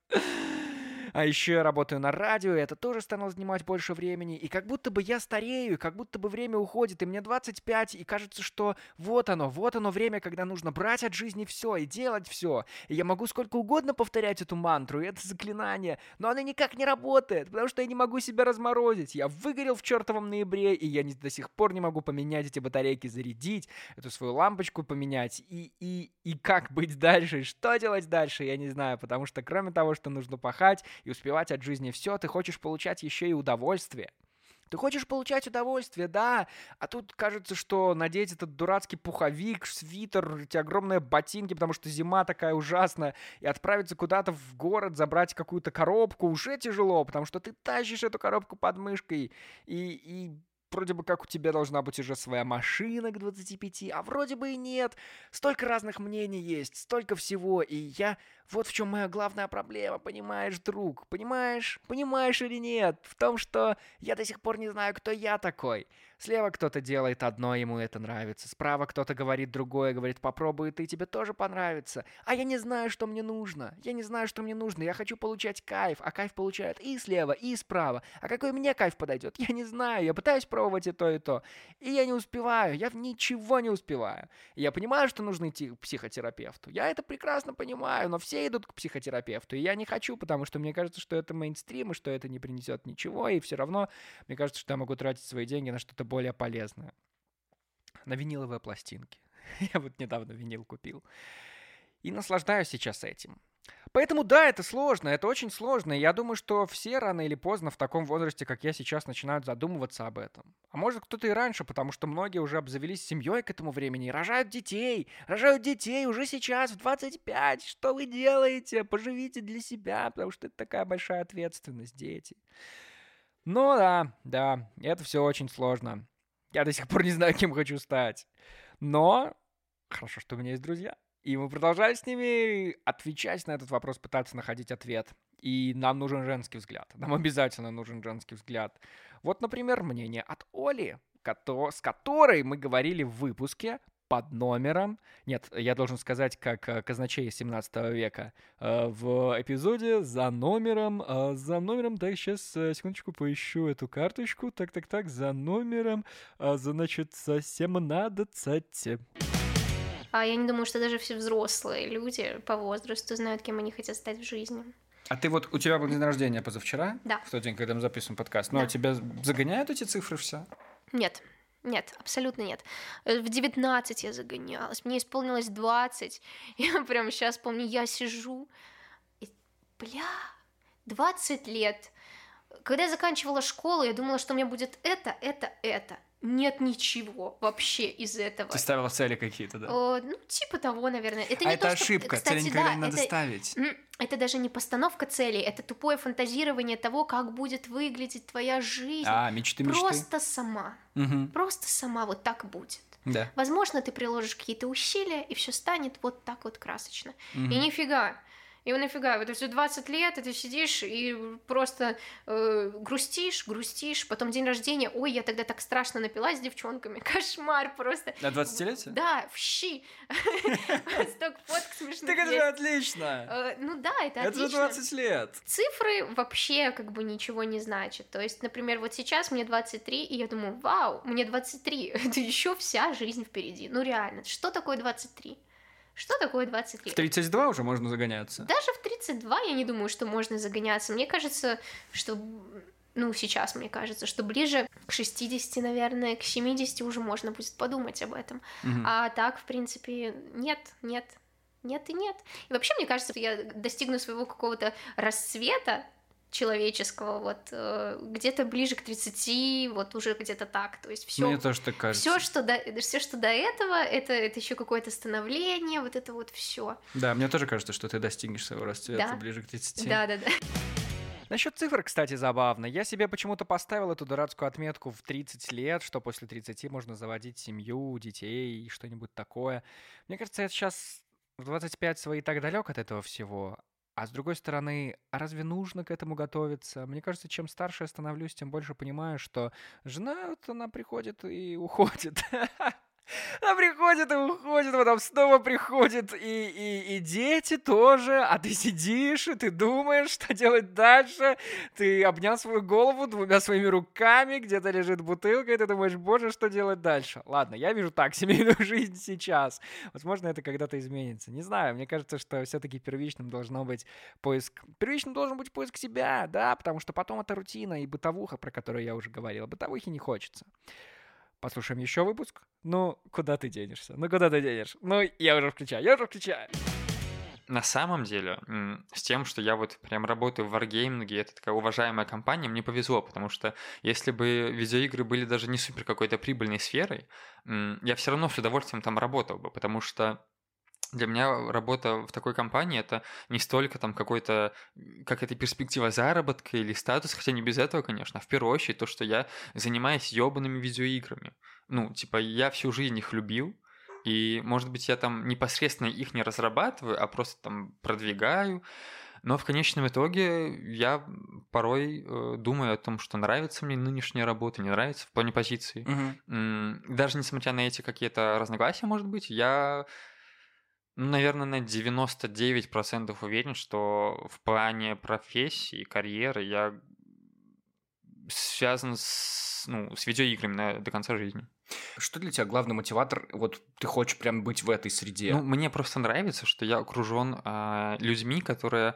Speaker 1: А еще я работаю на радио, и это тоже стало занимать больше времени. И как будто бы я старею, и как будто бы время уходит, и мне 25, и кажется, что вот оно, вот оно время, когда нужно брать от жизни все и делать все. И я могу сколько угодно повторять эту мантру, и это заклинание, но оно никак не работает, потому что я не могу себя разморозить. Я выгорел в чертовом ноябре, и я не, до сих пор не могу поменять эти батарейки, зарядить, эту свою лампочку поменять. И, и, и как быть дальше, что делать дальше, я не знаю, потому что кроме того, что нужно пахать и успевать от жизни все, ты хочешь получать еще и удовольствие. Ты хочешь получать удовольствие, да, а тут кажется, что надеть этот дурацкий пуховик, свитер, эти огромные ботинки, потому что зима такая ужасная, и отправиться куда-то в город, забрать какую-то коробку уже тяжело, потому что ты тащишь эту коробку под мышкой, и, и вроде бы как у тебя должна быть уже своя машина к 25, а вроде бы и нет. Столько разных мнений есть, столько всего, и я... Вот в чем моя главная проблема, понимаешь, друг? Понимаешь? Понимаешь или нет? В том, что я до сих пор не знаю, кто я такой. Слева кто-то делает одно, ему это нравится. Справа кто-то говорит другое, говорит, попробуй ты, тебе тоже понравится. А я не знаю, что мне нужно. Я не знаю, что мне нужно. Я хочу получать кайф, а кайф получают и слева, и справа. А какой мне кайф подойдет? Я не знаю. Я пытаюсь пробовать и то, и то. И я не успеваю. Я ничего не успеваю. я понимаю, что нужно идти к психотерапевту. Я это прекрасно понимаю, но все идут к психотерапевту. И я не хочу, потому что мне кажется, что это мейнстрим, и что это не принесет ничего. И все равно мне кажется, что я могу тратить свои деньги на что-то более полезное. На виниловые пластинки. Я вот недавно винил купил. И наслаждаюсь сейчас этим. Поэтому да, это сложно, это очень сложно. И я думаю, что все рано или поздно в таком возрасте, как я сейчас, начинают задумываться об этом. А может кто-то и раньше, потому что многие уже обзавелись семьей к этому времени и рожают детей. Рожают детей уже сейчас, в 25. Что вы делаете? Поживите для себя, потому что это такая большая ответственность, дети. Ну да, да, это все очень сложно. Я до сих пор не знаю, кем хочу стать. Но хорошо, что у меня есть друзья. И мы продолжаем с ними отвечать на этот вопрос, пытаться находить ответ. И нам нужен женский взгляд. Нам обязательно нужен женский взгляд. Вот, например, мнение от Оли, с которой мы говорили в выпуске под номером. Нет, я должен сказать, как э, казначей 17 века э, в эпизоде за номером, э, за номером, так, сейчас, секундочку, поищу эту карточку, так-так-так, за номером, значит, 17.
Speaker 5: А я не думаю, что даже все взрослые люди по возрасту знают, кем они хотят стать в жизни.
Speaker 1: А ты вот, у тебя был день рождения позавчера?
Speaker 5: Да.
Speaker 1: В тот день, когда мы записываем подкаст. Ну, а да. а тебя загоняют эти цифры все?
Speaker 5: Нет. Нет, абсолютно нет. Э, в 19 я загонялась, мне исполнилось 20. Я прям сейчас помню, я сижу, и, бля, 20 лет. Когда я заканчивала школу, я думала, что у меня будет это, это, это нет ничего вообще из этого.
Speaker 1: Ты ставила цели какие-то, да?
Speaker 5: О, ну, типа того, наверное.
Speaker 1: Это а не это то, ошибка, что... Кстати, цели никогда да, не надо
Speaker 5: это...
Speaker 1: ставить.
Speaker 5: Это даже не постановка целей, это тупое фантазирование того, как будет выглядеть твоя жизнь.
Speaker 1: А, мечты, мечты.
Speaker 5: Просто сама.
Speaker 1: Угу.
Speaker 5: Просто сама вот так будет.
Speaker 1: Да.
Speaker 5: Возможно, ты приложишь какие-то усилия, и все станет вот так вот красочно. Угу. И нифига. И нафига, это все 20 лет, и ты сидишь и просто э, грустишь, грустишь, потом день рождения, ой, я тогда так страшно напилась с девчонками, кошмар просто.
Speaker 1: На 20-летие?
Speaker 5: Да, в щи. Столько фоток смешных
Speaker 1: Так это же отлично!
Speaker 5: Э, ну да, это
Speaker 1: отлично. Это же 20 лет.
Speaker 5: Цифры вообще как бы ничего не значат. То есть, например, вот сейчас мне 23, и я думаю, вау, мне 23, это еще вся жизнь впереди. Ну реально, что такое 23? Что такое 20 лет?
Speaker 1: В 32 уже можно загоняться?
Speaker 5: Даже в 32 я не думаю, что можно загоняться. Мне кажется, что ну, сейчас мне кажется, что ближе к 60, наверное, к 70 уже можно будет подумать об этом.
Speaker 1: Угу.
Speaker 5: А так, в принципе, нет, нет, нет и нет. И вообще, мне кажется, что я достигну своего какого-то расцвета человеческого, вот э, где-то ближе к 30, вот уже где-то так, то есть все.
Speaker 1: Мне тоже так кажется.
Speaker 5: Все, что до, все, что до этого, это, это еще какое-то становление, вот это вот все.
Speaker 1: Да, мне тоже кажется, что ты достигнешь своего расцвета да. ближе к 30.
Speaker 5: Да, да, да.
Speaker 1: Насчет цифр, кстати, забавно. Я себе почему-то поставил эту дурацкую отметку в 30 лет, что после 30 можно заводить семью, детей и что-нибудь такое. Мне кажется, я сейчас в 25 свои так далек от этого всего. А с другой стороны, а разве нужно к этому готовиться? Мне кажется, чем старше я становлюсь, тем больше понимаю, что жена, вот она приходит и уходит. Она приходит и уходит, потом снова приходит, и, и, и дети тоже, а ты сидишь, и ты думаешь, что делать дальше. Ты обнял свою голову двумя своими руками, где-то лежит бутылка, и ты думаешь, боже, что делать дальше? Ладно, я вижу так семейную жизнь сейчас. Возможно, это когда-то изменится. Не знаю, мне кажется, что все-таки первичным должно быть поиск... Первичным должен быть поиск себя, да, потому что потом это рутина и бытовуха, про которую я уже говорил. Бытовухи не хочется. Послушаем еще выпуск. Ну, куда ты денешься? Ну, куда ты денешь? Ну, я уже включаю, я уже включаю.
Speaker 6: На самом деле, с тем, что я вот прям работаю в Wargaming, это такая уважаемая компания, мне повезло, потому что если бы видеоигры были даже не супер какой-то прибыльной сферой, я все равно с удовольствием там работал бы, потому что для меня работа в такой компании это не столько там какой-то как это перспектива заработка или статус, хотя не без этого, конечно, а в первую очередь то, что я занимаюсь ебаными видеоиграми. Ну, типа, я всю жизнь их любил, и, может быть, я там непосредственно их не разрабатываю, а просто там продвигаю. Но в конечном итоге я порой э, думаю о том, что нравится мне нынешняя работа, не нравится в плане позиции. Угу. Даже несмотря на эти какие-то разногласия, может быть, я наверное, на 99% уверен, что в плане профессии, карьеры я связан с, ну, с видеоиграми на, до конца жизни.
Speaker 1: Что для тебя главный мотиватор? Вот ты хочешь прям быть в этой среде?
Speaker 6: Ну, мне просто нравится, что я окружен э, людьми, которые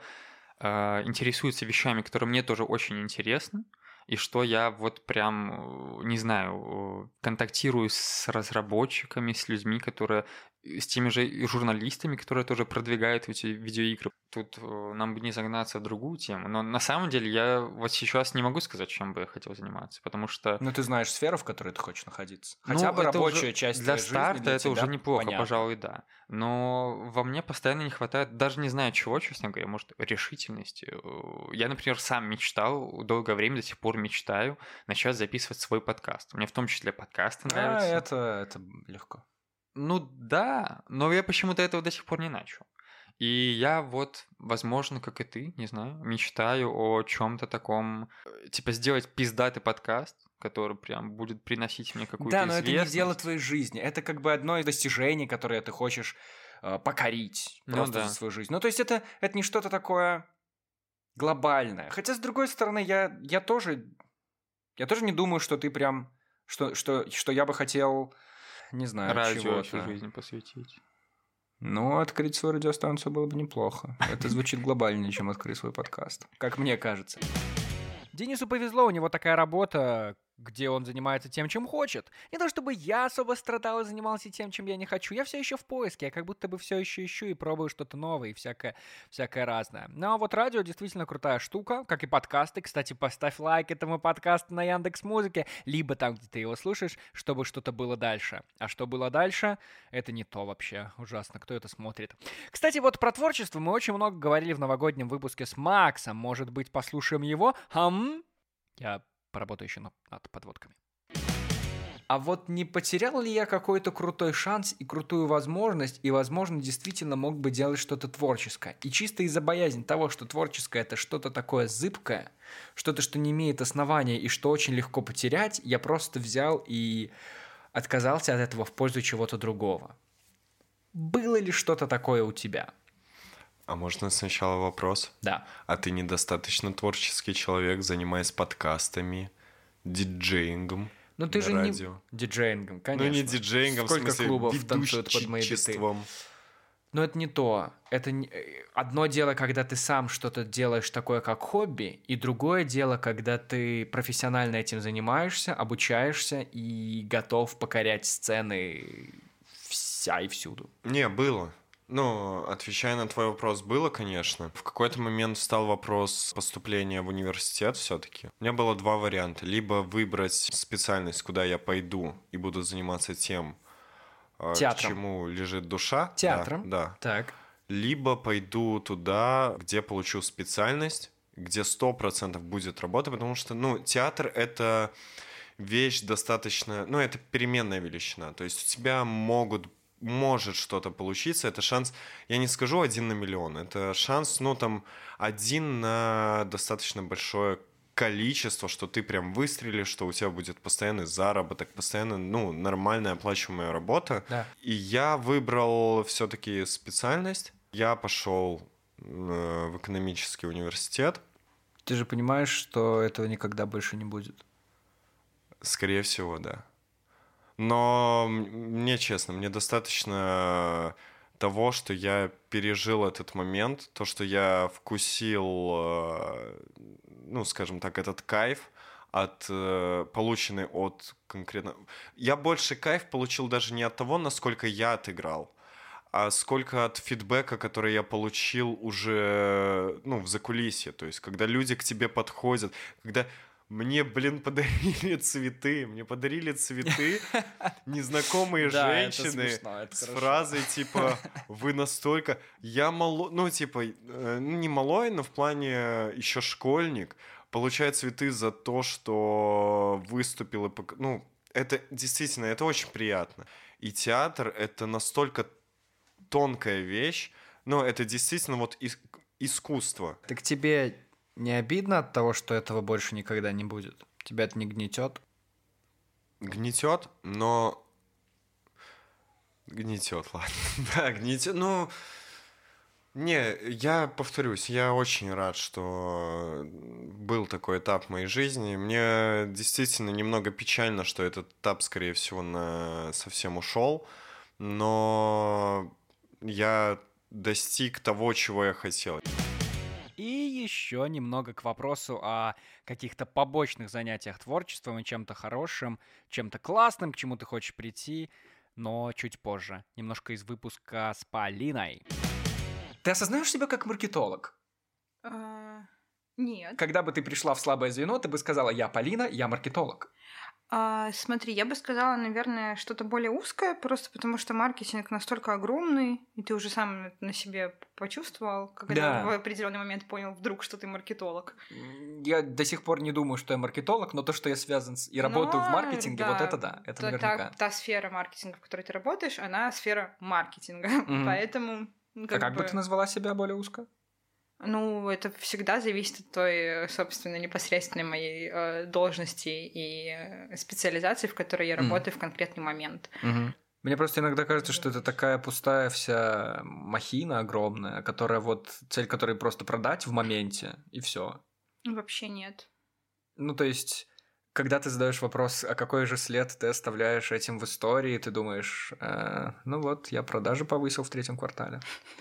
Speaker 6: э, интересуются вещами, которые мне тоже очень интересны и что я вот прям, не знаю, контактирую с разработчиками, с людьми, которые с теми же журналистами, которые тоже продвигают эти видеоигры. Тут э, нам бы не загнаться в другую тему. Но на самом деле я вот сейчас не могу сказать, чем бы я хотел заниматься, потому что...
Speaker 1: Ну, ты знаешь сферу, в которой ты хочешь находиться. Ну, Хотя ну, бы рабочая
Speaker 6: уже,
Speaker 1: часть
Speaker 6: Для старта жизни, для это уже неплохо, понятно. пожалуй, да. Но во мне постоянно не хватает, даже не знаю чего, честно говоря, может, решительности. Я, например, сам мечтал, долгое время до сих пор мечтаю начать записывать свой подкаст. Мне в том числе подкасты а, нравятся.
Speaker 1: А, это, это легко.
Speaker 6: Ну да, но я почему-то этого до сих пор не начал. И я вот, возможно, как и ты, не знаю, мечтаю о чем-то таком, э, типа сделать пиздатый подкаст, который прям будет приносить мне какую-то
Speaker 1: Да, но это не дело твоей жизни. Это как бы одно из достижений, которое ты хочешь э, покорить ну просто да. за свою жизнь. Ну, то есть это, это не что-то такое глобальное. Хотя, с другой стороны, я, я тоже... Я тоже не думаю, что ты прям... Что, что, что я бы хотел не знаю,
Speaker 6: Радио всю жизнь посвятить.
Speaker 1: Ну, открыть свою радиостанцию было бы неплохо. Это звучит глобальнее, чем открыть свой подкаст. Как мне кажется. Денису повезло, у него такая работа, где он занимается тем, чем хочет. Не то чтобы я особо страдал и занимался тем, чем я не хочу. Я все еще в поиске, я как будто бы все еще ищу и пробую что-то новое и всякое, всякое разное. Ну а вот радио действительно крутая штука, как и подкасты. Кстати, поставь лайк этому подкасту на Яндекс Музыке, либо там, где ты его слушаешь, чтобы что-то было дальше. А что было дальше, это не то вообще. Ужасно, кто это смотрит. Кстати, вот про творчество мы очень много говорили в новогоднем выпуске с Максом. Может быть, послушаем его? Хм? Я поработаю еще над, подводками. А вот не потерял ли я какой-то крутой шанс и крутую возможность, и, возможно, действительно мог бы делать что-то творческое? И чисто из-за боязни того, что творческое это что-то такое зыбкое, что-то, что не имеет основания и что очень легко потерять, я просто взял и отказался от этого в пользу чего-то другого. Было ли что-то такое у тебя?
Speaker 7: А можно сначала вопрос?
Speaker 1: Да.
Speaker 7: А ты недостаточно творческий человек, занимаясь подкастами, диджеингом?
Speaker 1: Ну ты же радио. не диджеингом, конечно.
Speaker 7: Ну не диджеингом,
Speaker 1: Сколько
Speaker 7: в смысле,
Speaker 1: клубов танцуют под мои биты. Но это не то. Это не... одно дело, когда ты сам что-то делаешь такое, как хобби, и другое дело, когда ты профессионально этим занимаешься, обучаешься и готов покорять сцены вся и всюду.
Speaker 7: Не, было. Ну, отвечая на твой вопрос, было, конечно. В какой-то момент встал вопрос поступления в университет все-таки. У меня было два варианта. Либо выбрать специальность, куда я пойду и буду заниматься тем, э, Театром. к чему лежит душа.
Speaker 1: Театром?
Speaker 7: Да. да.
Speaker 1: Так.
Speaker 7: Либо пойду туда, где получу специальность, где сто процентов будет работа, потому что, ну, театр — это вещь достаточно... Ну, это переменная величина. То есть у тебя могут может что-то получиться. Это шанс, я не скажу один на миллион, это шанс, ну, там, один на достаточно большое количество, что ты прям выстрелишь, что у тебя будет постоянный заработок, постоянно, ну, нормальная оплачиваемая работа.
Speaker 1: Да.
Speaker 7: И я выбрал все-таки специальность. Я пошел э, в экономический университет.
Speaker 1: Ты же понимаешь, что этого никогда больше не будет.
Speaker 7: Скорее всего, да. Но мне честно, мне достаточно того, что я пережил этот момент, то, что я вкусил, э, ну, скажем так, этот кайф от э, полученный от конкретно. Я больше кайф получил даже не от того, насколько я отыграл, а сколько от фидбэка, который я получил уже, ну, в закулисье. То есть, когда люди к тебе подходят, когда мне, блин, подарили цветы. Мне подарили цветы незнакомые женщины с фразой типа «Вы настолько...» Я мало... Ну, типа, э, не малой, но в плане еще школьник. Получает цветы за то, что выступил и... Ну, это действительно, это очень приятно. И театр — это настолько тонкая вещь, но это действительно вот искусство.
Speaker 1: Так тебе не обидно от того, что этого больше никогда не будет? Тебя это не гнетет?
Speaker 7: Гнетет, но... Гнетет, ладно. да, гнетет. Ну, не, я повторюсь, я очень рад, что был такой этап в моей жизни. Мне действительно немного печально, что этот этап, скорее всего, на совсем ушел. Но я достиг того, чего я хотел.
Speaker 1: Еще немного к вопросу о каких-то побочных занятиях творчеством и чем-то хорошим, чем-то классным, к чему ты хочешь прийти, но чуть позже. Немножко из выпуска с Полиной. Ты осознаешь себя как маркетолог?
Speaker 8: А, нет.
Speaker 1: Когда бы ты пришла в слабое звено, ты бы сказала, я Полина, я маркетолог.
Speaker 8: А, смотри, я бы сказала, наверное, что-то более узкое, просто потому что маркетинг настолько огромный, и ты уже сам на себе почувствовал, когда да. в определенный момент понял вдруг, что ты маркетолог.
Speaker 1: Я до сих пор не думаю, что я маркетолог, но то, что я связан с... и работаю но, в маркетинге, да, вот это да, это то, наверняка.
Speaker 8: Та, та сфера маркетинга, в которой ты работаешь, она сфера маркетинга, mm-hmm. поэтому...
Speaker 1: Как а как бы... бы ты назвала себя более узко?
Speaker 8: Ну, это всегда зависит от той, собственно, непосредственной моей э, должности и специализации, в которой я работаю mm. в конкретный момент.
Speaker 1: Mm-hmm. Мне просто иногда кажется, что это такая пустая вся махина огромная, которая вот цель которой просто продать в моменте и все.
Speaker 8: Вообще нет.
Speaker 1: Ну, то есть, когда ты задаешь вопрос, а какой же след ты оставляешь этим в истории, ты думаешь, э, ну вот, я продажи повысил в третьем квартале.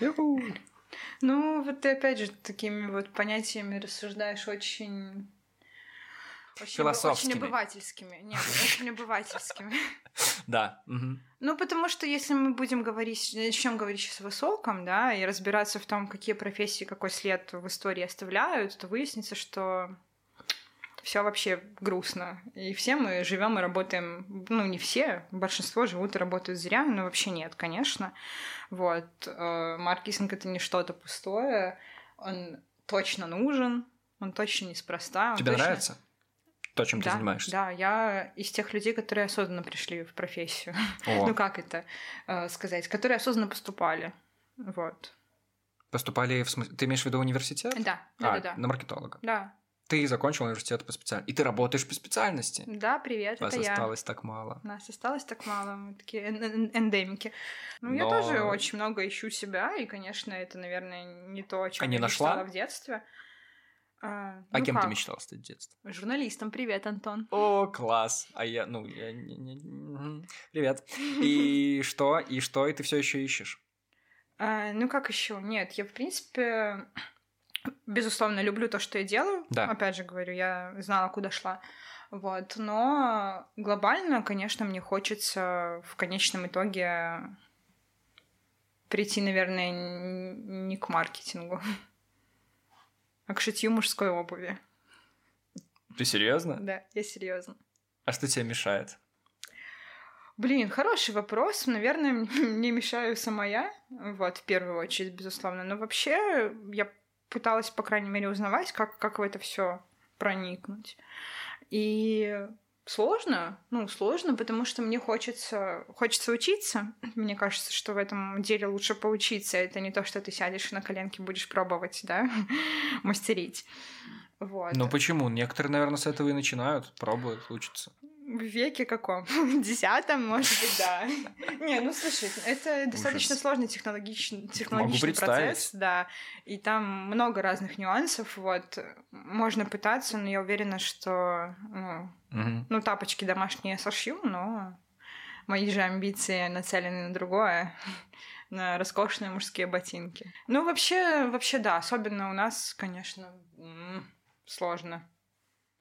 Speaker 8: Ну, вот ты опять же такими вот понятиями рассуждаешь очень... Очень,
Speaker 1: Философскими.
Speaker 8: Очень обывательскими. Нет, очень обывательскими.
Speaker 1: Да.
Speaker 8: Ну, потому что если мы будем говорить, начнем говорить сейчас высоком, да, и разбираться в том, какие профессии, какой след в истории оставляют, то выяснится, что все вообще грустно. И все мы живем и работаем, ну, не все, большинство живут и работают зря, но вообще нет, конечно. Вот. Э, маркетинг — это не что-то пустое, он точно нужен, он точно неспроста.
Speaker 1: Тебе
Speaker 8: точно...
Speaker 1: нравится? То, чем
Speaker 8: да,
Speaker 1: ты занимаешься?
Speaker 8: Да, я из тех людей, которые осознанно пришли в профессию. ну, как это э, сказать? Которые осознанно поступали. Вот.
Speaker 1: Поступали в смысле... Ты имеешь в виду университет?
Speaker 8: Да, да,
Speaker 1: а,
Speaker 8: да.
Speaker 1: на маркетолога?
Speaker 8: Да.
Speaker 1: Ты закончил университет по специальности. И ты работаешь по специальности.
Speaker 8: Да, привет,
Speaker 1: Вас
Speaker 8: это
Speaker 1: я. осталось так мало.
Speaker 8: Нас осталось так мало, мы такие эндемики. Ну, Но... я тоже очень много ищу себя, и, конечно, это, наверное, не то, о чем
Speaker 1: а не
Speaker 8: я
Speaker 1: нашла?
Speaker 8: мечтала в детстве.
Speaker 1: А, а ну кем как? ты мечтала стать в детстве?
Speaker 8: Журналистом. Привет, Антон.
Speaker 1: О, класс. А я, ну, я... Не, не... Привет. И что? И что? И ты все еще ищешь?
Speaker 8: А, ну, как еще? Нет, я, в принципе, безусловно, люблю то, что я делаю.
Speaker 1: Да.
Speaker 8: Опять же говорю, я знала, куда шла. Вот. Но глобально, конечно, мне хочется в конечном итоге прийти, наверное, не к маркетингу, а к шитью мужской обуви.
Speaker 1: Ты серьезно?
Speaker 8: Да, я серьезно.
Speaker 1: А что тебе мешает?
Speaker 8: Блин, хороший вопрос. Наверное, мне мешаю сама я, вот, в первую очередь, безусловно. Но вообще я пыталась, по крайней мере, узнавать, как, как в это все проникнуть. И сложно, ну, сложно, потому что мне хочется, хочется учиться. Мне кажется, что в этом деле лучше поучиться. Это не то, что ты сядешь на коленке будешь пробовать, да, мастерить. Вот.
Speaker 1: Ну почему? Некоторые, наверное, с этого и начинают, пробуют, учатся.
Speaker 8: В веке каком? Десятом, может быть, да. Не, ну слушай, это достаточно сложный технологичный, технологичный процесс, да. И там много разных нюансов. Вот можно пытаться, но я уверена, что ну, угу. ну тапочки домашние сошью, но мои же амбиции нацелены на другое на роскошные мужские ботинки. Ну, вообще, вообще, да, особенно у нас, конечно, сложно.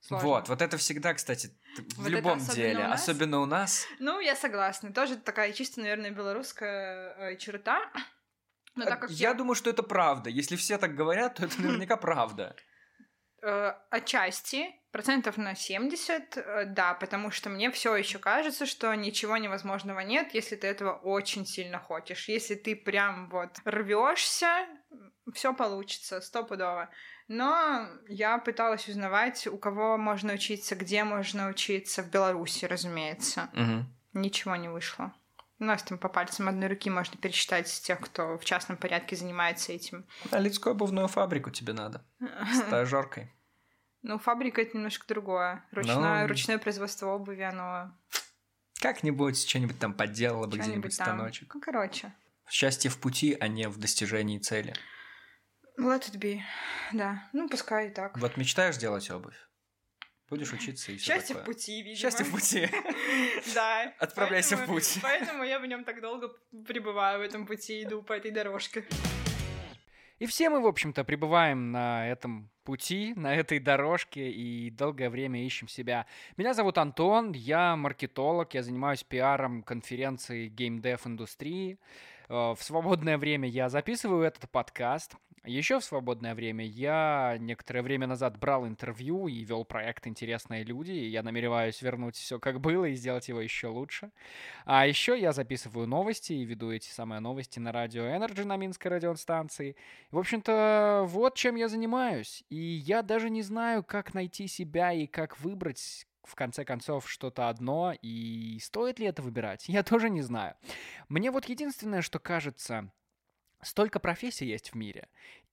Speaker 1: Сложно. Вот, вот это всегда, кстати, в вот любом деле, у особенно у нас.
Speaker 8: Ну, я согласна. Тоже такая чисто, наверное, белорусская э, черта.
Speaker 1: Но так как я, я думаю, что это правда. Если все так говорят, то это наверняка правда.
Speaker 8: Э, отчасти, процентов на 70, э, да, потому что мне все еще кажется, что ничего невозможного нет, если ты этого очень сильно хочешь. Если ты прям вот рвешься, все получится, стопудово. Но я пыталась узнавать, у кого можно учиться, где можно учиться, в Беларуси, разумеется. Угу. Ничего не вышло. У нас там по пальцам одной руки можно пересчитать тех, кто в частном порядке занимается этим.
Speaker 1: А Лидскую обувную фабрику тебе надо. Стажеркой.
Speaker 8: Ну, фабрика это немножко другое. Ручное, Но... ручное производство обуви, оно...
Speaker 1: Как-нибудь что-нибудь там подделала бы где-нибудь станочек.
Speaker 8: Ну, короче.
Speaker 1: Счастье в пути, а не в достижении цели.
Speaker 8: Let it be. Да. Ну, пускай и так.
Speaker 1: Вот мечтаешь делать обувь? Будешь учиться и все
Speaker 8: Счастье
Speaker 1: такое.
Speaker 8: в пути, видимо.
Speaker 1: Счастье в пути.
Speaker 8: Да.
Speaker 1: Отправляйся в путь.
Speaker 8: Поэтому я в нем так долго пребываю в этом пути, иду по этой дорожке.
Speaker 1: И все мы, в общем-то, пребываем на этом пути, на этой дорожке и долгое время ищем себя. Меня зовут Антон, я маркетолог, я занимаюсь пиаром конференции геймдев-индустрии. Э, в свободное время я записываю этот подкаст. Еще в свободное время я некоторое время назад брал интервью и вел проект «Интересные люди», и я намереваюсь вернуть все как было и сделать его еще лучше. А еще я записываю новости и веду эти самые новости на радио Energy на Минской радиостанции. В общем-то, вот чем я занимаюсь. И я даже не знаю, как найти себя и как выбрать в конце концов что-то одно, и стоит ли это выбирать, я тоже не знаю. Мне вот единственное, что кажется, Столько профессий есть в мире,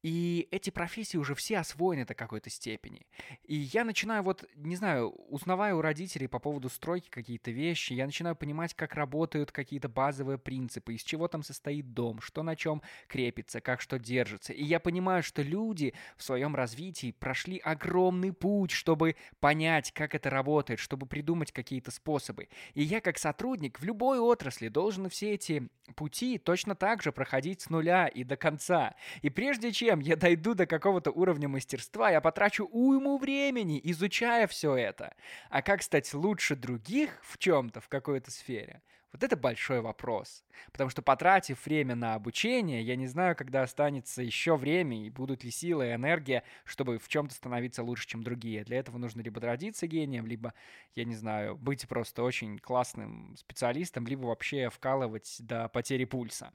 Speaker 1: и эти профессии уже все освоены до какой-то степени. И я начинаю вот, не знаю, узнавая у родителей по поводу стройки какие-то вещи, я начинаю понимать, как работают какие-то базовые принципы, из чего там состоит дом, что на чем крепится, как что держится. И я понимаю, что люди в своем развитии прошли огромный путь, чтобы понять, как это работает, чтобы придумать какие-то способы. И я как сотрудник в любой отрасли должен все эти пути точно так же проходить с нуля и до конца. И прежде чем чем я дойду до какого-то уровня мастерства, я потрачу уйму времени, изучая все это. А как стать лучше других в чем-то, в какой-то сфере, вот это большой вопрос. Потому что потратив время на обучение, я не знаю, когда останется еще время и будут ли силы и энергия, чтобы в чем-то становиться лучше, чем другие. Для этого нужно либо родиться гением, либо, я не знаю, быть просто очень классным специалистом, либо вообще вкалывать до потери пульса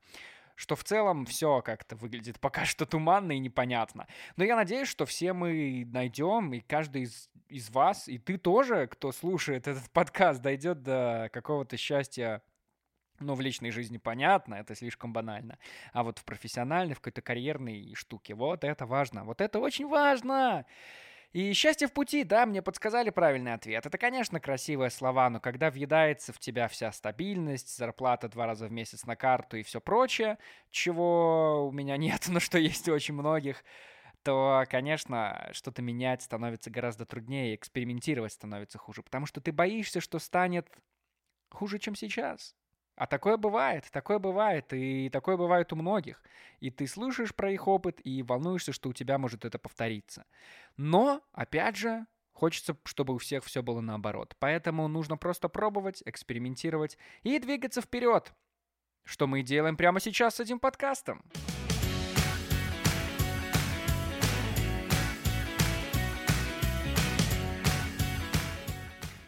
Speaker 1: что в целом все как-то выглядит пока что туманно и непонятно. Но я надеюсь, что все мы найдем, и каждый из, из вас, и ты тоже, кто слушает этот подкаст, дойдет до какого-то счастья ну, в личной жизни понятно, это слишком банально. А вот в профессиональной, в какой-то карьерной штуке, вот это важно. Вот это очень важно! И счастье в пути, да, мне подсказали правильный ответ. Это, конечно, красивые слова, но когда въедается в тебя вся стабильность, зарплата два раза в месяц на карту и все прочее, чего у меня нет, но что есть у очень многих, то, конечно, что-то менять становится гораздо труднее, экспериментировать становится хуже, потому что ты боишься, что станет хуже, чем сейчас. А такое бывает, такое бывает, и такое бывает у многих. И ты слышишь про их опыт и волнуешься, что у тебя может это повториться. Но, опять же, хочется, чтобы у всех все было наоборот. Поэтому нужно просто пробовать, экспериментировать и двигаться вперед. Что мы и делаем прямо сейчас с этим подкастом.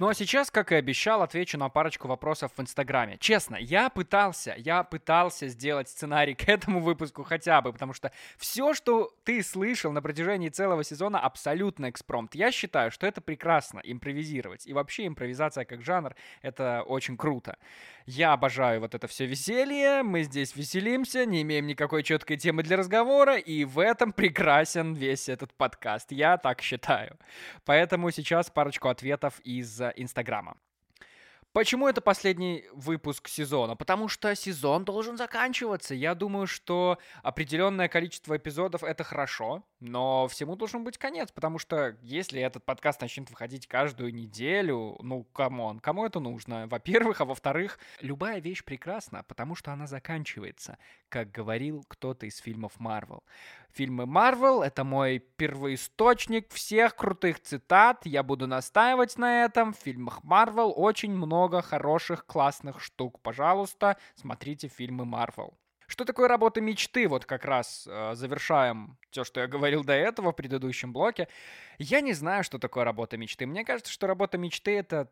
Speaker 1: Ну а сейчас, как и обещал, отвечу на парочку вопросов в Инстаграме. Честно, я пытался, я пытался сделать сценарий к этому выпуску хотя бы, потому что все, что ты слышал на протяжении целого сезона, абсолютно экспромт. Я считаю, что это прекрасно, импровизировать. И вообще импровизация как жанр — это очень круто. Я обожаю вот это все веселье, мы здесь веселимся, не имеем никакой четкой темы для разговора, и в этом прекрасен весь этот подкаст. Я так считаю. Поэтому сейчас парочку ответов из Инстаграма. Почему это последний выпуск сезона? Потому что сезон должен заканчиваться. Я думаю, что определенное количество эпизодов это хорошо, но всему должен быть конец, потому что если этот подкаст начнет выходить каждую неделю, ну, come on, кому это нужно? Во-первых, а во-вторых, любая вещь прекрасна, потому что она заканчивается, как говорил кто-то из фильмов Марвел. Фильмы Марвел — это мой первоисточник всех крутых цитат. Я буду настаивать на этом. В фильмах Марвел очень много хороших, классных штук. Пожалуйста, смотрите фильмы Марвел. Что такое работа мечты? Вот как раз э, завершаем то, что я говорил до этого в предыдущем блоке. Я не знаю, что такое работа мечты. Мне кажется, что работа мечты — это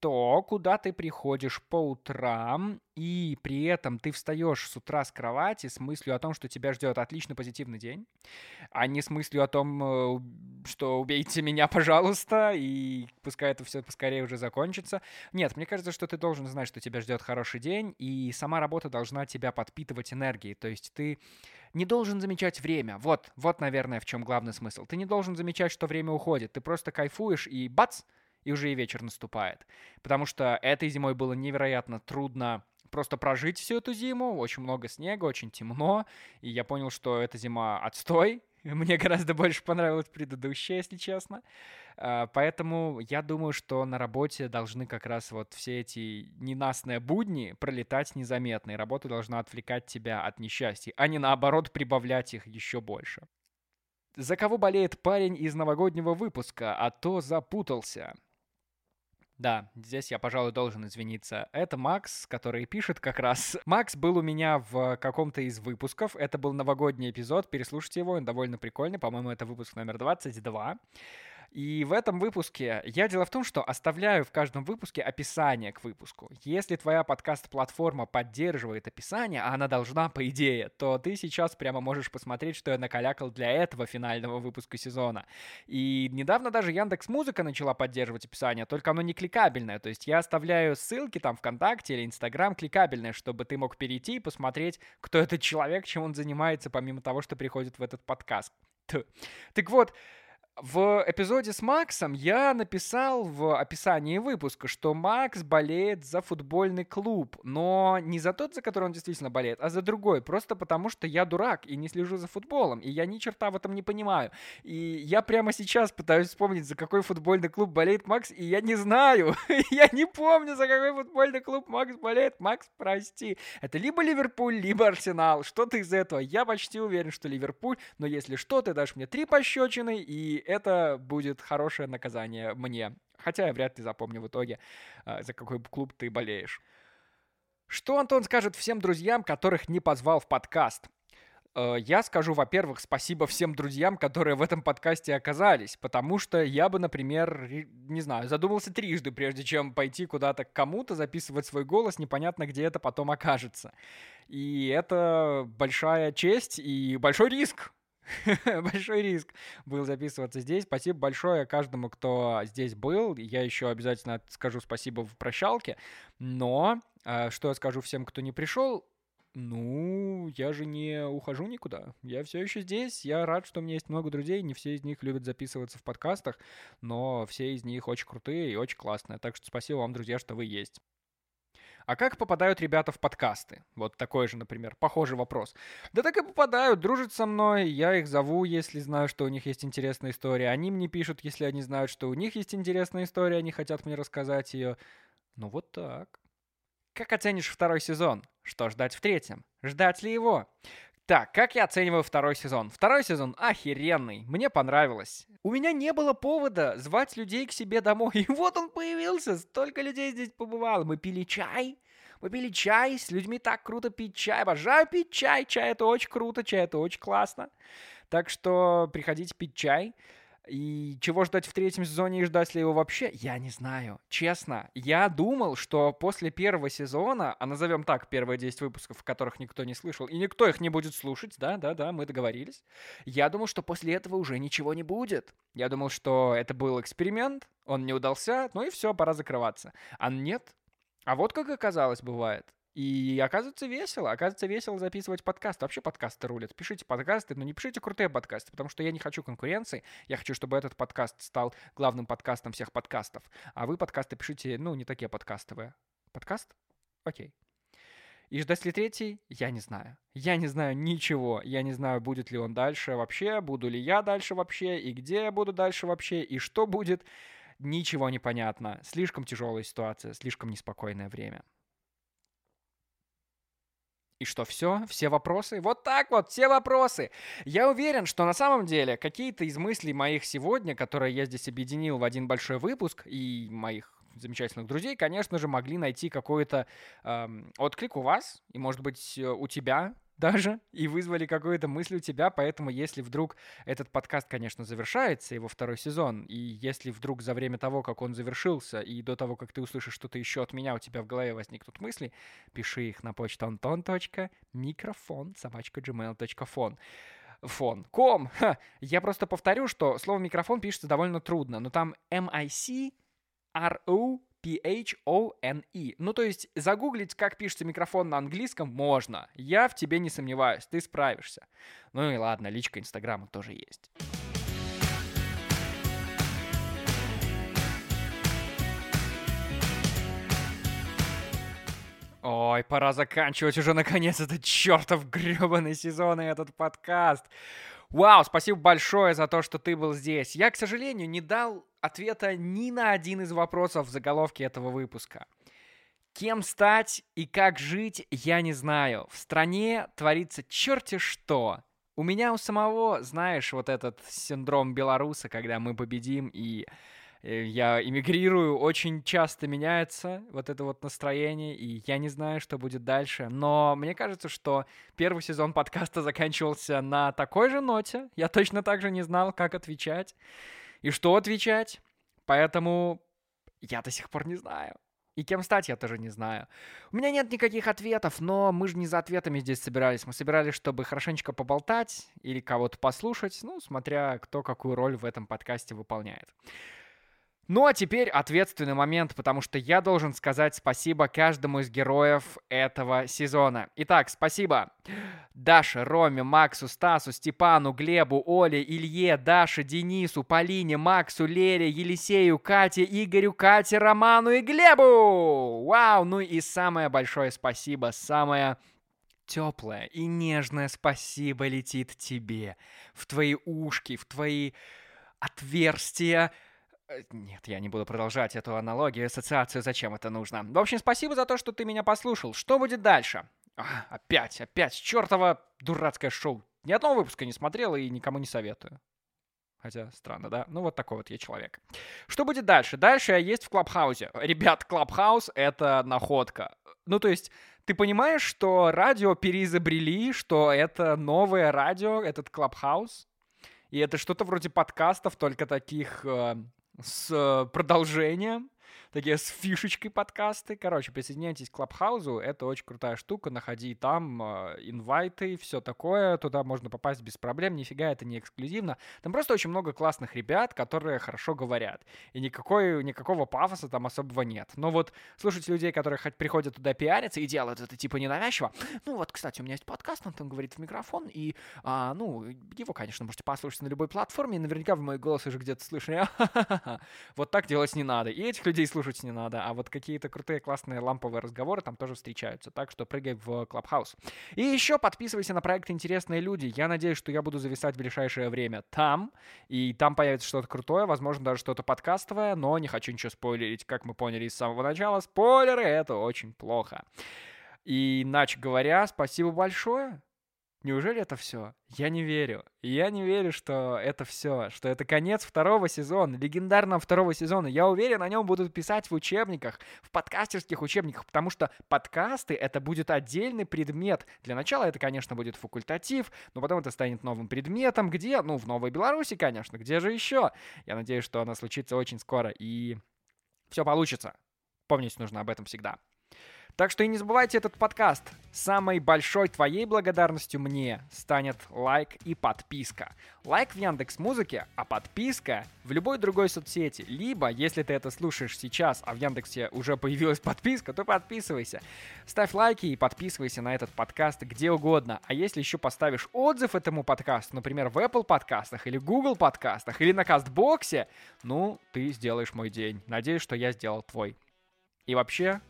Speaker 1: то, куда ты приходишь по утрам, и при этом ты встаешь с утра с кровати с мыслью о том, что тебя ждет отличный позитивный день, а не с мыслью о том, э, что убейте меня, пожалуйста, и пускай это все поскорее уже закончится. Нет, мне кажется, что ты должен знать, что тебя ждет хороший день, и сама работа должна тебя подпитывать энергией. То есть ты не должен замечать время. Вот, вот, наверное, в чем главный смысл. Ты не должен замечать, что время уходит. Ты просто кайфуешь, и бац, и уже и вечер наступает. Потому что этой зимой было невероятно трудно просто прожить всю эту зиму. Очень много снега, очень темно. И я понял, что эта зима отстой. Мне гораздо больше понравилась предыдущая, если честно. А, поэтому я думаю, что на работе должны как раз вот все эти ненастные будни пролетать незаметно. И работа должна отвлекать тебя от несчастья, а не наоборот прибавлять их еще больше. За кого болеет парень из новогоднего выпуска, а то запутался. Да, здесь я, пожалуй, должен извиниться. Это Макс, который пишет как раз. Макс был у меня в каком-то из выпусков. Это был новогодний эпизод. Переслушайте его, он довольно прикольный. По-моему, это выпуск номер 22. И в этом выпуске я дело в том, что оставляю в каждом выпуске описание к выпуску. Если твоя подкаст-платформа поддерживает описание, а она должна, по идее, то ты сейчас прямо можешь посмотреть, что я накалякал для этого финального выпуска сезона. И недавно даже Яндекс Музыка начала поддерживать описание, только оно не кликабельное. То есть я оставляю ссылки там ВКонтакте или Инстаграм кликабельные, чтобы ты мог перейти и посмотреть, кто этот человек, чем он занимается, помимо того, что приходит в этот подкаст. Так вот, в эпизоде с Максом я написал в описании выпуска, что Макс болеет за футбольный клуб, но не за тот, за который он действительно болеет, а за другой, просто потому что я дурак и не слежу за футболом, и я ни черта в этом не понимаю. И я прямо сейчас пытаюсь вспомнить, за какой футбольный клуб болеет Макс, и я не знаю, я не помню, за какой футбольный клуб Макс болеет. Макс, прости. Это либо Ливерпуль, либо Арсенал, что-то из этого. Я почти уверен, что Ливерпуль, но если что, ты дашь мне три пощечины, и это будет хорошее наказание мне. Хотя я вряд ли запомню в итоге, а, за какой клуб ты болеешь. Что Антон скажет всем друзьям, которых не позвал в подкаст? Э, я скажу, во-первых, спасибо всем друзьям, которые в этом подкасте оказались, потому что я бы, например, не знаю, задумался трижды, прежде чем пойти куда-то к кому-то, записывать свой голос, непонятно, где это потом окажется. И это большая честь и большой риск, большой риск был записываться здесь. Спасибо большое каждому, кто здесь был. Я еще обязательно скажу спасибо в прощалке. Но э, что я скажу всем, кто не пришел? Ну, я же не ухожу никуда. Я все еще здесь. Я рад, что у меня есть много друзей. Не все из них любят записываться в подкастах, но все из них очень крутые и очень классные. Так что спасибо вам, друзья, что вы есть. А как попадают ребята в подкасты? Вот такой же, например, похожий вопрос. Да так и попадают, дружат со мной, я их зову, если знаю, что у них есть интересная история. Они мне пишут, если они знают, что у них есть интересная история, они хотят мне рассказать ее. Ну вот так. Как оценишь второй сезон? Что ждать в третьем? Ждать ли его? Так, как я оцениваю второй сезон? Второй сезон охеренный, мне понравилось. У меня не было повода звать людей к себе домой, и вот он появился, столько людей здесь побывало. Мы пили чай, мы пили чай, с людьми так круто пить чай, обожаю пить чай, чай это очень круто, чай это очень классно. Так что приходите пить чай. И чего ждать в третьем сезоне и ждать ли его вообще, я не знаю. Честно, я думал, что после первого сезона, а назовем так первые 10 выпусков, которых никто не слышал, и никто их не будет слушать, да-да-да, мы договорились, я думал, что после этого уже ничего не будет. Я думал, что это был эксперимент, он не удался, ну и все, пора закрываться. А нет. А вот как оказалось бывает. И оказывается весело, оказывается весело записывать подкаст. Вообще подкасты рулят. Пишите подкасты, но не пишите крутые подкасты, потому что я не хочу конкуренции. Я хочу, чтобы этот подкаст стал главным подкастом всех подкастов. А вы подкасты пишите, ну, не такие подкастовые. Подкаст? Окей. И ждать ли третий? Я не знаю. Я не знаю ничего. Я не знаю, будет ли он дальше вообще, буду ли я дальше вообще, и где я буду дальше вообще, и что будет. Ничего не понятно. Слишком тяжелая ситуация, слишком неспокойное время. И что, все? Все вопросы? Вот так вот, все вопросы. Я уверен, что на самом деле какие-то из мыслей моих сегодня, которые я здесь объединил в один большой выпуск, и моих замечательных друзей, конечно же, могли найти какой-то эм, отклик у вас, и, может быть, э, у тебя, даже и вызвали какую-то мысль у тебя, поэтому если вдруг этот подкаст, конечно, завершается, его второй сезон, и если вдруг за время того, как он завершился, и до того, как ты услышишь что-то еще от меня, у тебя в голове возникнут мысли, пиши их на почту anton.микрофон собачка gmail.fon фон. Ком. Ха. Я просто повторю, что слово микрофон пишется довольно трудно, но там M-I-C P-H-O-N-E. Ну, то есть загуглить, как пишется микрофон на английском, можно. Я в тебе не сомневаюсь, ты справишься. Ну и ладно, личка Инстаграма тоже есть. Ой, пора заканчивать уже наконец этот чертов гребаный сезон и этот подкаст. Вау, спасибо большое за то, что ты был здесь. Я, к сожалению, не дал ответа ни на один из вопросов в заголовке этого выпуска. Кем стать и как жить, я не знаю. В стране творится черти что. У меня у самого, знаешь, вот этот синдром белоруса, когда мы победим и Э, я эмигрирую, очень часто меняется вот это вот настроение, и я не знаю, что будет дальше. Но мне кажется, что первый сезон подкаста заканчивался на такой же ноте. Я точно так же не знал, как отвечать и что отвечать. Поэтому я до сих пор не знаю. И кем стать, я тоже не знаю. У меня нет никаких ответов, но мы же не за ответами здесь собирались. Мы собирались, чтобы хорошенечко поболтать или кого-то послушать, ну, смотря кто какую роль в этом подкасте выполняет. Ну а теперь ответственный момент, потому что я должен сказать спасибо каждому из героев этого сезона. Итак, спасибо Даше, Роме, Максу, Стасу, Степану, Глебу, Оле, Илье, Даше, Денису, Полине, Максу, Лере, Елисею, Кате, Игорю, Кате, Роману и Глебу! Вау! Ну и самое большое спасибо, самое теплое и нежное спасибо летит тебе, в твои ушки, в твои отверстия, нет, я не буду продолжать эту аналогию, ассоциацию, зачем это нужно. В общем, спасибо за то, что ты меня послушал. Что будет дальше? А, опять, опять, чертово дурацкое шоу. Ни одного выпуска не смотрел и никому не советую. Хотя странно, да? Ну вот такой вот я человек. Что будет дальше? Дальше я есть в Клабхаусе. Ребят, Клабхаус — это находка. Ну то есть ты понимаешь, что радио переизобрели, что это новое радио, этот Клабхаус? И это что-то вроде подкастов, только таких э, с э, продолжением такие с фишечкой подкасты. Короче, присоединяйтесь к Клабхаузу, это очень крутая штука, находи там э, инвайты, все такое, туда можно попасть без проблем, нифига это не эксклюзивно. Там просто очень много классных ребят, которые хорошо говорят, и никакой, никакого пафоса там особого нет. Но вот слушать людей, которые хоть приходят туда пиариться и делают это типа ненавязчиво, ну вот, кстати, у меня есть подкаст, он там говорит в микрофон, и, а, ну, его, конечно, можете послушать на любой платформе, и наверняка в мой голос уже где-то слышали. Вот так делать не надо. И этих людей слушать не надо, а вот какие-то крутые классные ламповые разговоры там тоже встречаются, так что прыгай в Клабхаус. И еще подписывайся на проект «Интересные люди». Я надеюсь, что я буду зависать в ближайшее время там, и там появится что-то крутое, возможно, даже что-то подкастовое, но не хочу ничего спойлерить, как мы поняли с самого начала. Спойлеры — это очень плохо. Иначе говоря, спасибо большое. Неужели это все? Я не верю. Я не верю, что это все, что это конец второго сезона, легендарного второго сезона. Я уверен, о нем будут писать в учебниках, в подкастерских учебниках, потому что подкасты это будет отдельный предмет. Для начала это, конечно, будет факультатив, но потом это станет новым предметом. Где? Ну, в Новой Беларуси, конечно. Где же еще? Я надеюсь, что она случится очень скоро и все получится. Помнить нужно об этом всегда. Так что и не забывайте этот подкаст. Самой большой твоей благодарностью мне станет лайк и подписка. Лайк в Яндекс Музыке, а подписка в любой другой соцсети. Либо, если ты это слушаешь сейчас, а в Яндексе уже появилась подписка, то подписывайся. Ставь лайки и подписывайся на этот подкаст где угодно. А если еще поставишь отзыв этому подкасту, например, в Apple подкастах или Google подкастах или на Кастбоксе, ну, ты сделаешь мой день. Надеюсь, что я сделал твой. И вообще,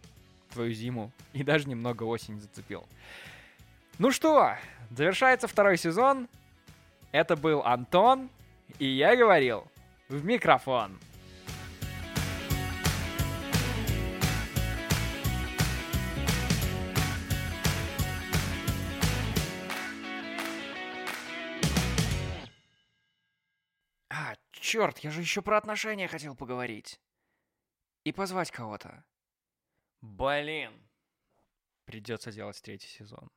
Speaker 1: твою зиму и даже немного осень зацепил. Ну что, завершается второй сезон. Это был Антон, и я говорил в микрофон. А, черт, я же еще про отношения хотел поговорить. И позвать кого-то. Блин. Придется делать третий сезон.